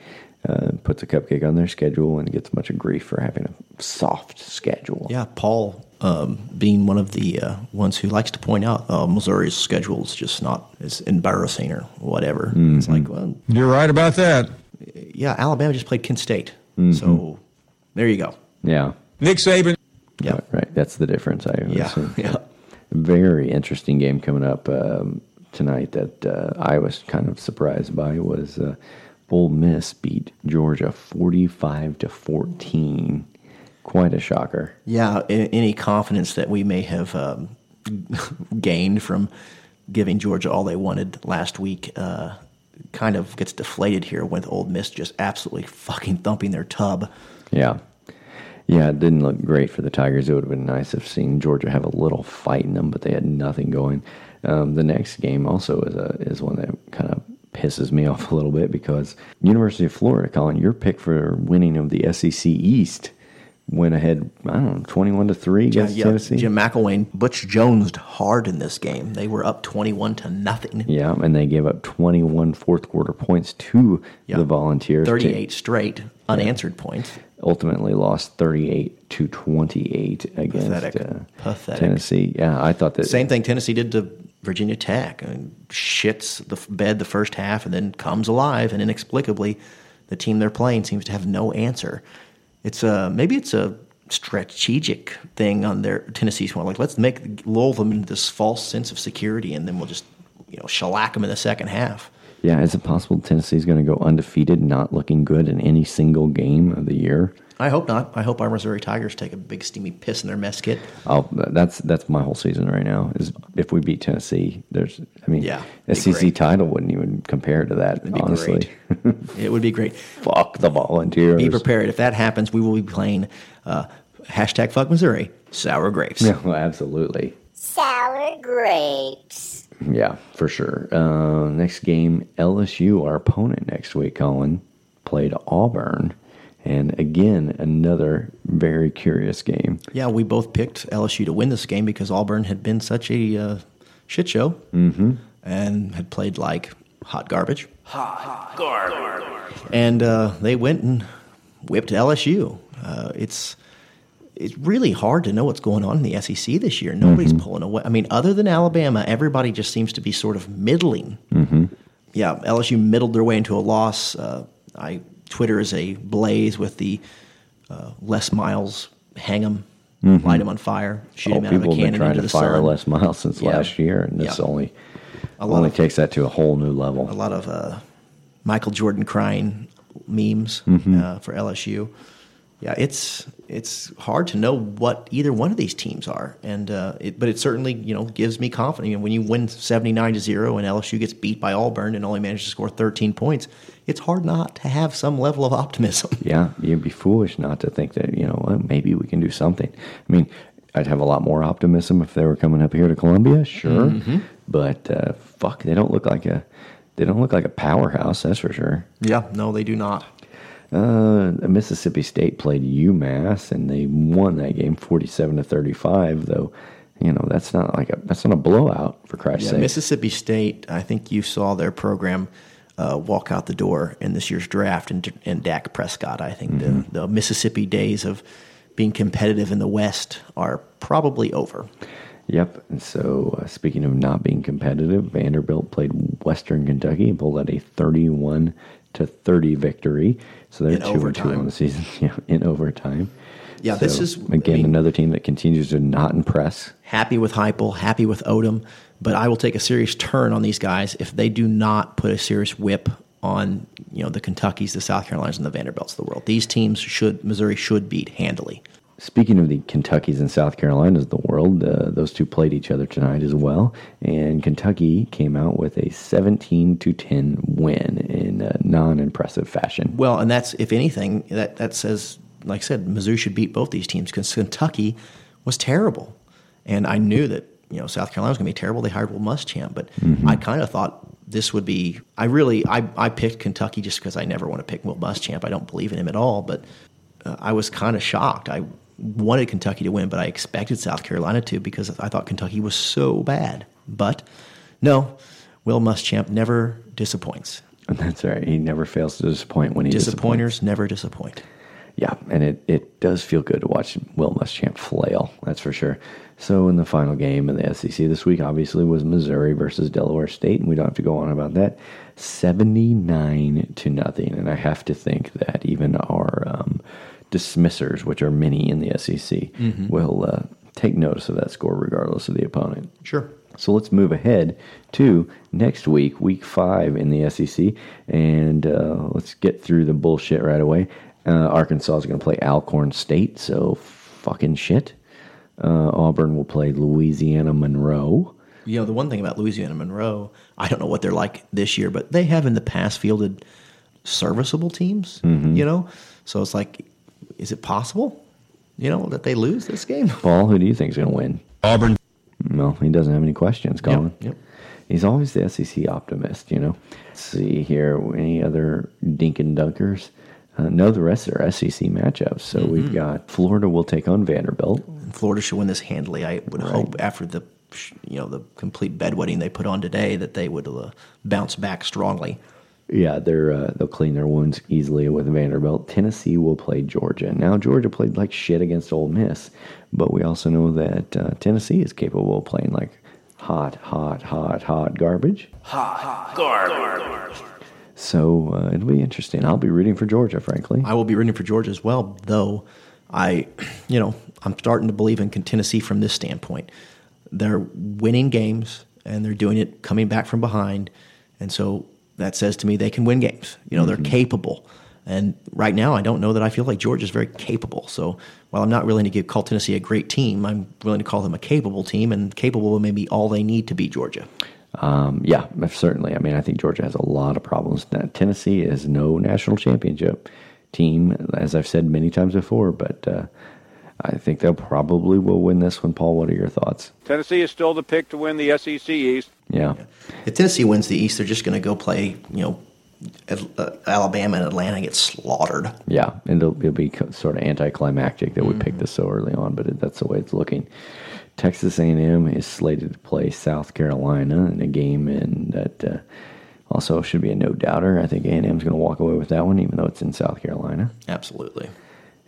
uh, puts a cupcake on their schedule and gets a bunch of grief for having a soft schedule. yeah, Paul um, being one of the uh, ones who likes to point out uh, Missouri's schedule is just not as embarrassing or whatever. It's like, well, You're right about that. yeah, Alabama just played Kent State, Mm-hmm. so there you go. Yeah. Nick Saban. Yeah. Right, right. That's the difference. I Yeah, assume. yeah. Very interesting game coming up um, tonight that uh, I was kind of surprised by was uh, Ole Miss beat Georgia forty-five to fourteen. Quite a shocker. Yeah, any confidence that we may have um, gained from giving Georgia all they wanted last week uh, kind of gets deflated here with Ole Miss just absolutely fucking thumping their tub. Yeah. Yeah, it didn't look great for the Tigers. It would have been nice if seen Georgia have a little fight in them, but they had nothing going. Um, the next game also is a is one that kind of pisses me off a little bit because University of Florida, Colin, your pick for winning of the SEC East went ahead, I don't know, 21 to 3 against yeah, Tennessee. Jim McElwain, Butch Jones hard in this game. They were up 21 to nothing. Yeah, and they gave up 21 fourth quarter points to the Volunteers. to 38 straight unanswered points. ultimately lost 38 to 28 against Pathetic. uh, Pathetic. Tennessee. Yeah, I thought that Same thing Tennessee did to Virginia Tech. I mean, shits the bed the first half and then comes alive, and inexplicably, the team they're playing seems to have no answer. It's a maybe it's a strategic thing on their Tennessee's one. Like let's make lull them into this false sense of security, and then we'll just you know shellac them in the second half. Yeah, is it possible Tennessee's going to go undefeated, not looking good in any single game of the year? I hope not. I hope our Missouri Tigers take a big steamy piss in their mess kit. I'll, that's that's my whole season right now. Is if we beat Tennessee, there's I mean, Yeah, it'd SEC great. title wouldn't even compare to that. It'd be honestly, It would be great. fuck the Volunteers. Be prepared. If that happens, we will be playing uh, hashtag fuck Missouri, sour grapes. Yeah, well, absolutely. Sour grapes. Yeah, for sure. Uh, next game, LSU, our opponent next week, Colin, played Auburn. And again, another very curious game. Yeah, we both picked LSU to win this game because Auburn had been such a uh, shit show Mm-hmm. and had played like hot garbage. Hot garbage. And uh, they went and whipped LSU. Uh, it's it's really hard to know what's going on in the SEC this year. Nobody's pulling away. I mean, other than Alabama, everybody just seems to be sort of middling. Mm-hmm. yeah, LSU middled their way into a loss. Uh, I Twitter is a blaze with the uh, Les Miles hang him, Mhm. light him on fire, shoot Oh, him out of a people have been cannon trying into to the fire sun. Les Miles since Yeah. last year, and this Yeah. only only of- takes that to a whole new level. a lot of uh, Michael Jordan crying memes Mhm. uh, for LSU. Yeah, it's it's hard to know what either one of these teams are, and uh, it, but it certainly you know gives me confidence. You know, when you win seventy nine to zero and LSU gets beat by Auburn and only manages to score thirteen points, it's hard not to have some level of optimism. Yeah, you'd be foolish not to think that, you know, well, maybe we can do something. I mean, I'd have a lot more optimism if they were coming up here to Columbia, sure. Mhm. But uh, fuck, they don't look like a they don't look like a powerhouse, that's for sure. Yeah, no, they do not. Uh, Mississippi State played UMass and they won that game 47 to 35, though, you know, that's not like a that's not a blowout for Christ's Yeah, sake. Mississippi State. I think you saw their program uh, walk out the door in this year's draft, and, and Dak Prescott. I think Mm-hmm. the, the Mississippi days of being competitive in the West are probably over. Yep. And so, uh, speaking of not being competitive, Vanderbilt played Western Kentucky and pulled out a 31 to 30 victory. So they're In two and two overtime. on the season. Yeah, in overtime. Yeah, this is- again I mean- another team that continues to not impress. Happy with Heupel, happy with Odom, but I will take a serious turn on these guys if they do not put a serious whip on you know the Kentuckys, the South Carolinas, and the Vanderbilts of the world. These teams should Missouri should beat handily. Speaking of the Kentuckys and South Carolinas of the world, uh, those two played each other tonight as well, and Kentucky came out with a 17 to 10 win in a non-impressive fashion. Well, and that's if anything that that says, like I said, Mizzou should beat both these teams because Kentucky was terrible, and I knew that you know South Carolina was going to be terrible. They hired Will Muschamp, but Mm-hmm. I kind of thought this would be. I really I I picked Kentucky just because I never want to pick Will Muschamp. I don't believe in him at all, but uh, I was kind of shocked. I wanted Kentucky to win, but I expected South Carolina to because I thought Kentucky was so bad. But no, Will Muschamp never disappoints. That's right. He never fails to disappoint when he disappoints. Disappointers never disappoint. Yeah, and it, it does feel good to watch Will Muschamp flail, that's for sure. So in the final game in the SEC this week, obviously, was Missouri versus Delaware State, and we don't have to go on about that. 79 to nothing. And I have to think that even our um, dismissers, which are many in the SEC, Mhm. will uh, take notice of that score regardless of the opponent. Sure. So let's move ahead to next week, week five in the SEC, and uh, let's get through the bullshit right away. Uh, Arkansas is going to play Alcorn State, so fucking shit. Uh, Auburn will play Louisiana Monroe. You know, the one thing about Louisiana Monroe, I don't know what they're like this year, but they have in the past fielded serviceable teams, Mhm. you know? So it's like, is it possible, you know, that they lose this game? Paul, who do you think is going to win? Auburn. No, he doesn't have any questions, Colin. yep. he's always the SEC optimist. You know. Let's see here, any other dink and dunkers? Uh, no, the rest are SEC matchups. So we've Mhm. got Florida will take on Vanderbilt. Florida should win this handily. I would hope after the you know the complete bedwetting they put on today that they would uh, bounce back strongly. Yeah, they're uh, they'll clean their wounds easily with Vanderbilt. Tennessee will play Georgia. Now Georgia played like shit against Ole Miss, but we also know that uh, Tennessee is capable of playing like hot, hot, hot, hot garbage. Hot garbage. So uh, it'll be interesting. I'll be rooting for Georgia, frankly. I will be rooting for Georgia as well, though. I, you know, I'm starting to believe in Tennessee from this standpoint. They're winning games and they're doing it coming back from behind, and so that says to me they can win games. You know, they're capable. And right now, I don't know that I feel like Georgia's very capable. So while I'm not willing to give, call Tennessee a great team, I'm willing to call them a capable team, and capable may be all they need to beat Georgia. Um, yeah, certainly. I mean, I think Georgia has a lot of problems. Now, Tennessee is no national championship team, as I've said many times before, but uh, I think they'll probably will win this one. Paul, what are your thoughts? Tennessee is still the pick to win the SEC East. Yeah. If Tennessee wins the East, they're just going to go play, you know, uh, Alabama and Atlanta get slaughtered. Yeah, and it'll, it'll be sort of anticlimactic that we picked this so early on, but it, that's the way it's looking. Texas A&M is slated to play South Carolina in a game, and that uh, also should be a no doubter. I think A&M is going to walk away with that one, even though it's in South Carolina. Absolutely.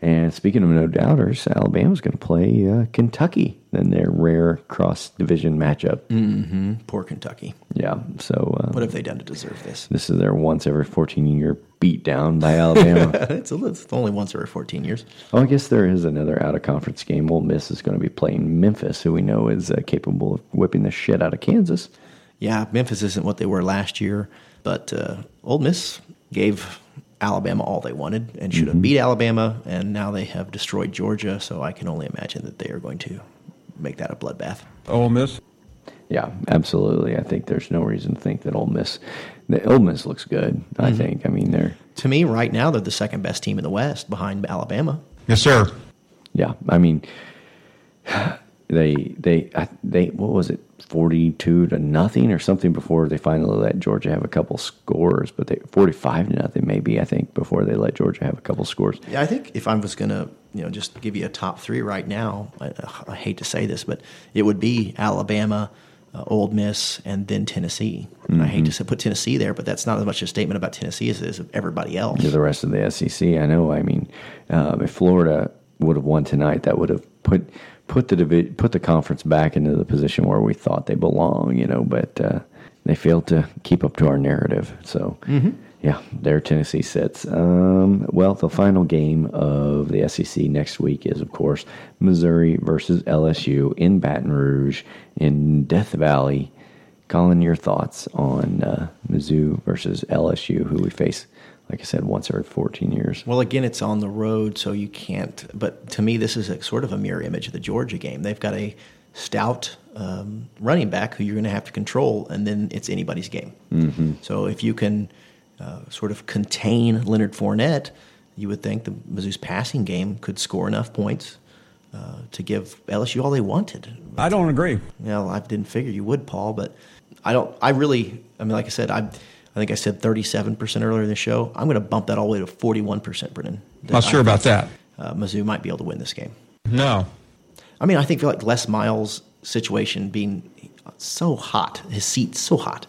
And speaking of no doubters, Alabama's going to play uh, Kentucky in their rare cross division matchup. Mm-hmm. Poor Kentucky. Yeah, so uh, What have they done to deserve this? this is their once every 14 year beat down by Alabama. it's, a, it's only once every 14 years. Oh, I guess there is another out of conference game. Ole Miss is going to be playing Memphis, who we know is uh, capable of whipping the shit out of Kansas. Yeah, Memphis isn't what they were last year, but uh, Ole Miss gave Alabama all they wanted and should have beat Alabama, and now they have destroyed Georgia. So I can only imagine that they are going to make that a bloodbath. Ole Miss. Yeah, absolutely. I think there's no reason to think that Ole Miss, the Ole Miss looks good. I Mhm. think. I mean, they're To me, right now, they're the second best team in the West behind Alabama. Yes, sir. yeah. I mean, they they I, they what was it, forty two to nothing or something before they finally let Georgia have a couple scores, but they forty five to nothing maybe I think before they let Georgia have a couple scores. Yeah, I think if I was going to, you know, just give you a top three right now, I, I hate to say this, but it would be Alabama, uh, Ole Miss, and then Tennessee. And I hate to say, put Tennessee there, but that's not as much a statement about Tennessee as it is of everybody else. to the rest of the SEC. I know. I mean, uh, if Florida would have won tonight, that would have put put the divi- put the conference back into the position where we thought they belong. You know, but uh, they failed to keep up to our narrative. So. Mhm. Yeah, there Tennessee sits. Um, well, the final game of the SEC next week is, of course, Missouri versus LSU in Baton Rouge in Death Valley. Colin, your thoughts on uh, Mizzou versus LSU, who we face, like I said, once every 14 years. Well, again, it's on the road, so you can't. But to me, this is a, sort of a mirror image of the Georgia game. They've got a stout um, running back who you're going to have to control, and then it's anybody's game. Mm-hmm. So if you can uh, sort of contain Leonard Fournette, you would think the Mizzou's passing game could score enough points uh, to give LSU all they wanted. I don't agree. Well, I didn't figure you would, Paul, but I don't. I really. I mean, like I said, I. I think I said 37% earlier in the show. I'm going to bump that all the way to 41%, Brennan. Not sure about that. Uh, Mizzou might be able to win this game. No. I mean, I think like Les Miles' situation being so hot, his seat's so hot,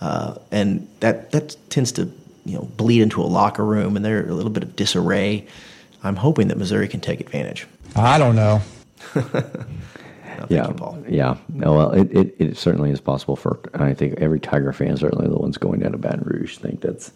uh, and that that tends to you know bleed into a locker room, and there's a little bit of disarray. I'm hoping that Missouri can take advantage. I don't know. yeah, yeah. No, well, it, it, it certainly is possible for. I think every Tiger fan, certainly the ones going down to Baton Rouge, think that's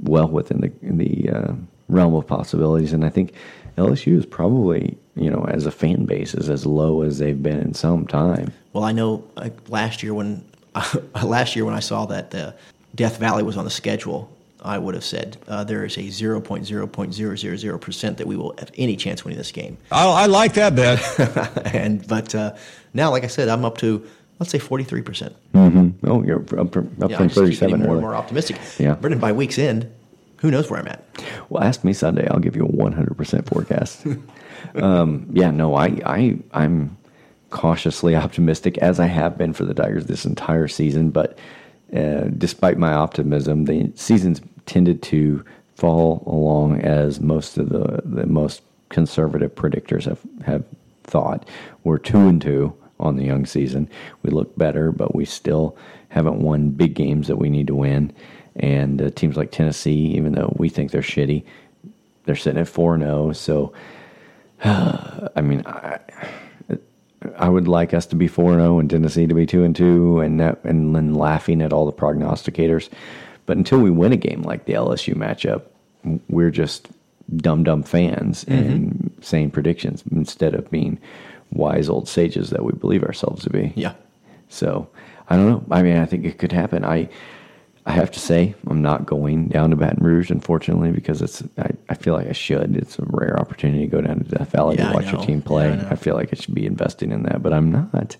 well within the in the uh, realm of possibilities. And I think LSU is probably, you know, as a fan base, is as low as they've been in some time. Well, I know like, last year when last year when I saw that the Death Valley was on the schedule, I would have said uh, there is a 0.0.000 percent that we will have any chance winning this game. I, I like that bet. and but uh, now, like I said, I'm up to let's say 43 percent. Mm-hmm. Oh, you're up, from- up Yeah, from thirty-seven. more and more optimistic. Yeah. Brendan, by week's end, who knows where I'm at? Well, ask me Sunday. I'll give you a 100% forecast. um, yeah, no, I, I, I'm cautiously optimistic, as I have been for the Tigers this entire season. But uh, despite my optimism, the seasons tended to fall along as most of the, the most conservative predictors have, have thought. We're two and two on the young season. We look better, but we still haven't won big games that we need to win. And uh, teams like Tennessee, even though we think they're shitty, they're sitting at four and zero. So, I mean, I, I would like us to be four and zero and Tennessee to be two and two, and that, and then laughing at all the prognosticators. But until we win a game like the LSU matchup, we're just dumb dumb fans Mm-hmm. and saying predictions instead of being wise old sages that we believe ourselves to be. Yeah. So I don't know. I mean, I think it could happen. I I have to say I'm not going down to Baton Rouge, unfortunately, because it's I, I feel like I should. It's a rare opportunity to go down to Death Valley Yeah, to watch your team play. Yeah, I. I feel like I should be investing in that, but I'm not.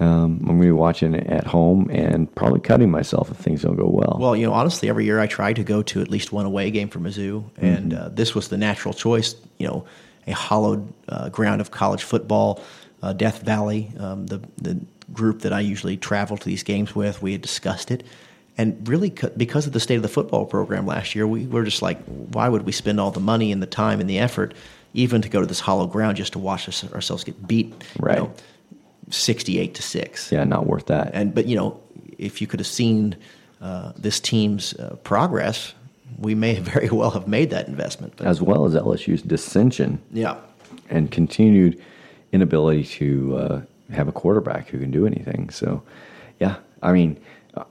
Um, I'm going to be watching it at home and probably cutting myself if things don't go well. Well, you know, honestly, every year I try to go to at least one away game for Mizzou, and uh, this was the natural choice. You know, a hollowed uh, ground of college football, uh, Death Valley, um, the the group that I usually travel to these games with. We had discussed it, and really because of the state of the football program last year, we were just like, why would we spend all the money and the time and the effort, even to go to this hollow ground just to watch us, ourselves get beat? Right. You know, Sixty-eight to six. yeah, not worth that. And but you know, if you could have seen uh, this team's uh, progress, we may very well have made that investment. But, as well as LSU's dissension yeah, and continued inability to uh, have a quarterback who can do anything. So, yeah, I mean,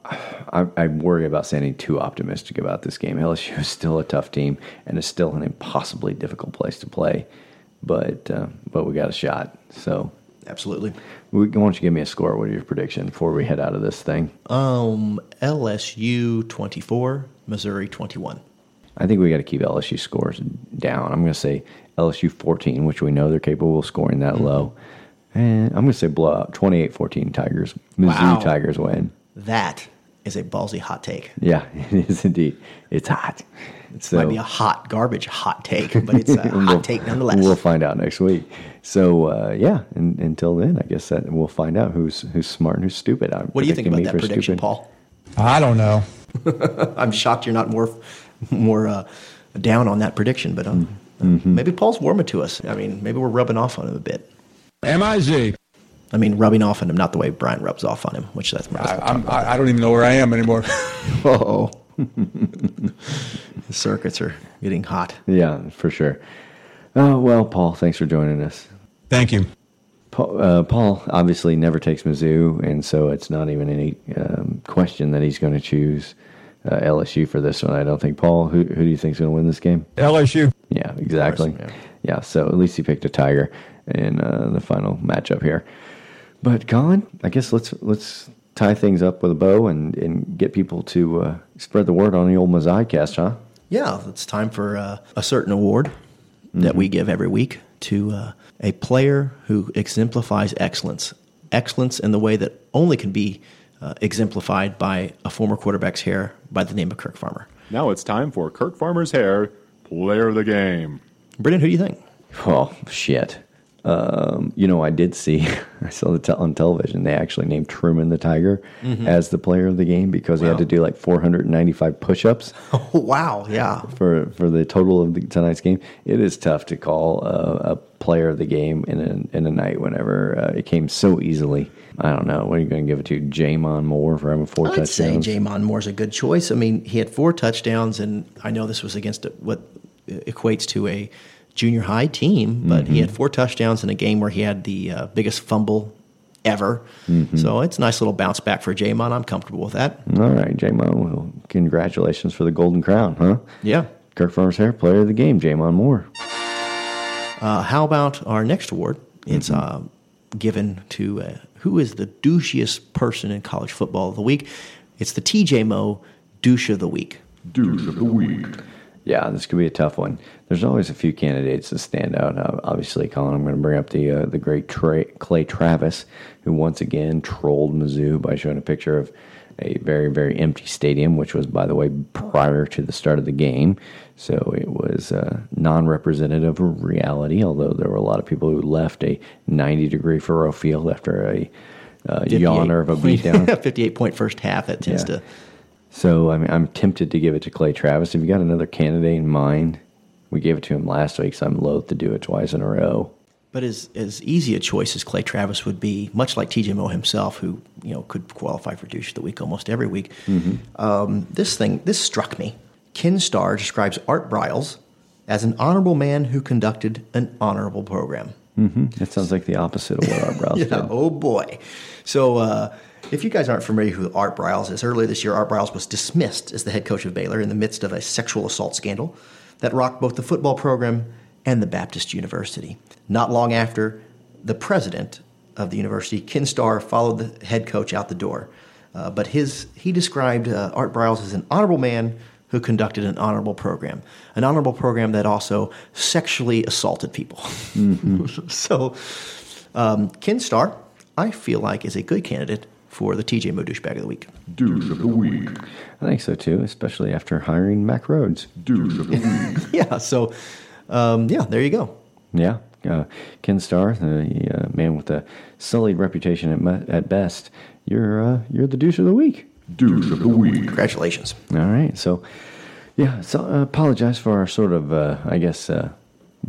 I, I worry about sounding too optimistic about this game. LSU is still a tough team and is still an impossibly difficult place to play, but uh, but we got a shot. So, absolutely. we, why don't you give me a score? What are your prediction before we head out of this thing? Um, LSU twenty-four, Missouri twenty-one. I think we got to keep LSU scores down. I'm going to say LSU 14, which we know they're capable of scoring Mm-hmm. that low. And I'm going to say blowout 28 14 Tigers. Mizzou Wow. Tigers win. That is a ballsy hot take. Yeah, it is indeed. It's hot. It might be a hot garbage hot take, but it's a We'll- hot take nonetheless. We'll find out next week. So uh, yeah, and, until then, I guess that we'll find out who's who's smart and who's stupid. I'm what do you think predicting about me that for prediction, stupid. Paul? I don't know. I'm shocked you're not more more uh, down on that prediction, but um, Mm-hmm. maybe Paul's warming to us. I mean, maybe we're rubbing off on him a bit. M I Z. I mean, rubbing off on him, not the way Brian rubs off on him, which that's I, I'm, I, I don't even know where I am anymore. Oh, the circuits are getting hot. Yeah, for sure. Oh well, Paul, thanks for joining us. Thank you. Paul, uh, Paul obviously never takes Mizzou, and so it's not even any um, question that he's going to choose uh, LSU for this one. I don't think. Paul, who who do you think's going to win this game? LSU. Yeah, exactly. yeah. yeah. so at least he picked a Tiger in uh, the final matchup here. But Colin, I guess let's let's tie things up with a bow and, and get people to uh, spread the word on the old Mazodcast, huh? Yeah, it's time for uh, a certain award that we give every week to uh, a player who exemplifies excellence. Excellence in the way that only can be uh, exemplified by a former quarterback's hair by the name of Kirk Farmer. Now it's time for Kirk Farmer's Hair Player of the Game. Brendan, who do you think? Oh shit! Um, you know, I did see. I saw the te- on television. They actually named Truman the Tiger Mhm. as the player of the game because he had to do like 495 push-ups Oh, wow, yeah. for for the total of the, tonight's game. It is tough to call a, a player of the game in a in a night whenever uh, it came so easily. I don't know. What are you going to give it to? J'Mon Moore for having 4 I'd touchdowns. say J'Mon Moore's a good choice. I mean, he had four touchdowns, and I know this was against a, what equates to a junior high team, but he Mhm. had four touchdowns in a game where he had the uh, biggest fumble ever. Mhm. So it's a nice little bounce back for J'Mon. I'm comfortable with that. All right, J'Mon. Well, congratulations for the Golden Crown, huh? Yeah. Kirk Farmer's hair player of the game, J'Mon Moore. Uh, how about our next award? It's uh, given to uh, who is the douchiest person in college football of the week? It's the TJ Moe Douche of the Week. Douche of the week. Yeah, this could be a tough one. There's always a few candidates that stand out. Uh, obviously, Colin, I'm going to bring up the uh, the great Tra- Clay Travis, who once again trolled Mizzou by showing a picture of a very, very empty stadium, which was, by the way, prior to the start of the game. So it was uh, non representative of reality, although there were a lot of people who left a 90 degree furrow field after a uh, yawner of a beatdown. 58 point first half. That tends Yeah. to. So I mean, I'm tempted to give it to Clay Travis. If you got another candidate in mind, we gave it to him last week, so I'm loath to do it twice in a row. But as as easy a choice as Clay Travis would be, much like TJ Moe himself, who you know could qualify for douche of the week almost every week. Um, this thing, this struck me. Ken Starr describes Art Briles as an honorable man who conducted an honorable program. hmm That sounds like the opposite of what Art Briles yeah. did. Oh boy. So uh, if you guys aren't familiar who Art Briles is, earlier this year Art Briles was dismissed as the head coach of Baylor in the midst of a sexual assault scandal that rocked both the football program and the Baptist University. Not long after, the president of the university, Ken Starr, followed the head coach out the door. Uh, but his he described uh, Art Briles as an honorable man who conducted an honorable program, an honorable program that also sexually assaulted people. so, um, Ken Starr, I feel like, is a good candidate for the TJ Moe douchebag of the week. Douche of the week. I think so too, especially after hiring Mack Rhoades. Douche of the week. yeah. So, um, yeah, there you go. Yeah. Uh, Ken Starr, the uh, man with a sullied reputation at, me- at best, you're uh, you're the douche of the week. Douche of the week. Congratulations. All right. So, yeah. So, uh, apologize for our sort of, uh, I guess, uh,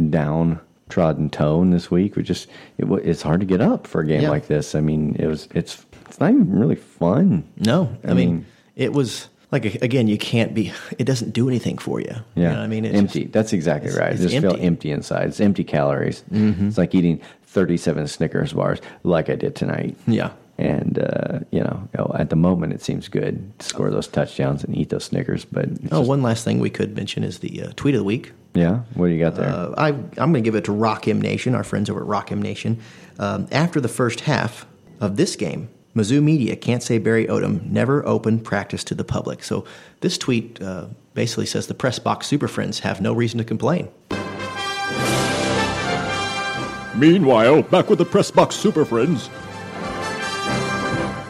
downtrodden tone this week. We just it, wa- it's hard to get up for a game Yeah. like this. I mean, it was it's it's not even really fun. No, I, I mean, mean- it was like again, you can't be. It doesn't do anything for you. Yeah, You know I mean, It's empty. just- That's exactly it's- right. it's just feel empty. empty inside. It's empty calories. Mhm. It's like eating 37 Snickers bars, like I did tonight. Yeah. And uh, you know, know, at the moment, it seems good to score those touchdowns and eat those Snickers. But it's Oh, just- one last thing we could mention is the uh, tweet of the week. yeah, what do you got there? Uh, I, I'm going to give it to Rock M Nation, our friends over at Rock M Nation. Um, after the first half of this game, Mizzou Media can't say Barry Odom never opened practice to the public. So this tweet uh, basically says the press box super friends have no reason to complain. Meanwhile, back with the Press Box Super Friends.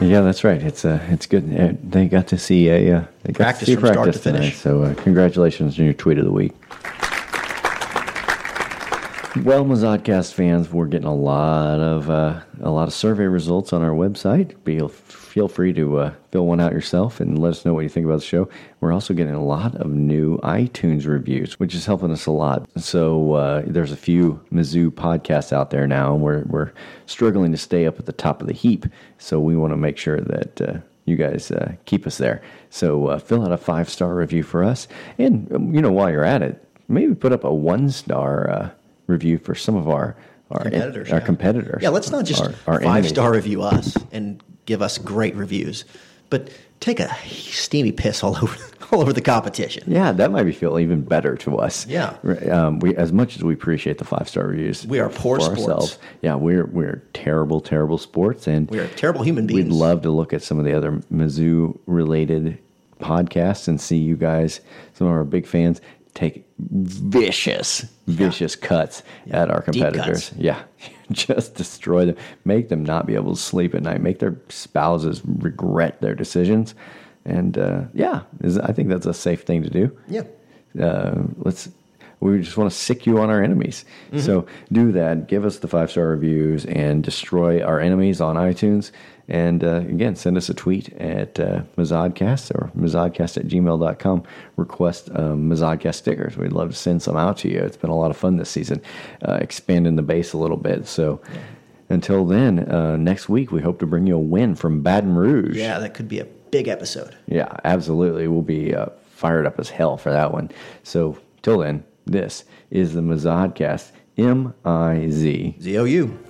yeah, that's right. It's uh, it's good. Uh, They got to see a uh, they got Practice to see a from start to finish. tonight. So uh, congratulations on your tweet of the week. Well, Mazodcast fans, we're getting a lot of uh, a lot of survey results on our website. Feel feel free to uh, fill one out yourself and let us know what you think about the show. We're also getting a lot of new iTunes reviews, which is helping us a lot. So uh, there's a few Mizzou podcasts out there now, and we're we're struggling to stay up at the top of the heap. So we want to make sure that. Uh, you guys uh, keep us there. So uh, fill out a five star review for us, and um, you know while you're at it, maybe put up a one star uh, review for some of our our Competitors, Our yeah. competitors. Yeah, let's not just five star review us and give us great reviews, but take a steamy piss all over all over the competition. Yeah, that might be feel even better to us. Yeah. Um, we as much as we appreciate the five star reviews, We are poor sports. ourselves. Yeah, we're we're terrible, terrible sports, and We are terrible human beings. We'd love to look at some of the other Mizzou related podcasts and see you guys, some of our big fans, take vicious, vicious cuts at our competitors. Yeah. Just destroy them. Make them not be able to sleep at night. Make their spouses regret their decisions. And uh, yeah, is, I think that's a safe thing to do Yeah. uh, let's we just want to sick you on our enemies. Mm-hmm. So do that. Give us the five star reviews and destroy our enemies on iTunes. And uh, again, send us a tweet at uh, Mazodcast or Mazodcast at gmail.com. Request um, Mazodcast stickers. We'd love to send some out to you. It's been a lot of fun this season, uh, expanding the base a little bit. So until then, uh, next week, we hope to bring you a win from Baton Rouge. Yeah, that could be a big episode. Yeah, absolutely. We'll be uh, fired up as hell for that one. So, till then, this is the Mazodcast. M I Z Z O U.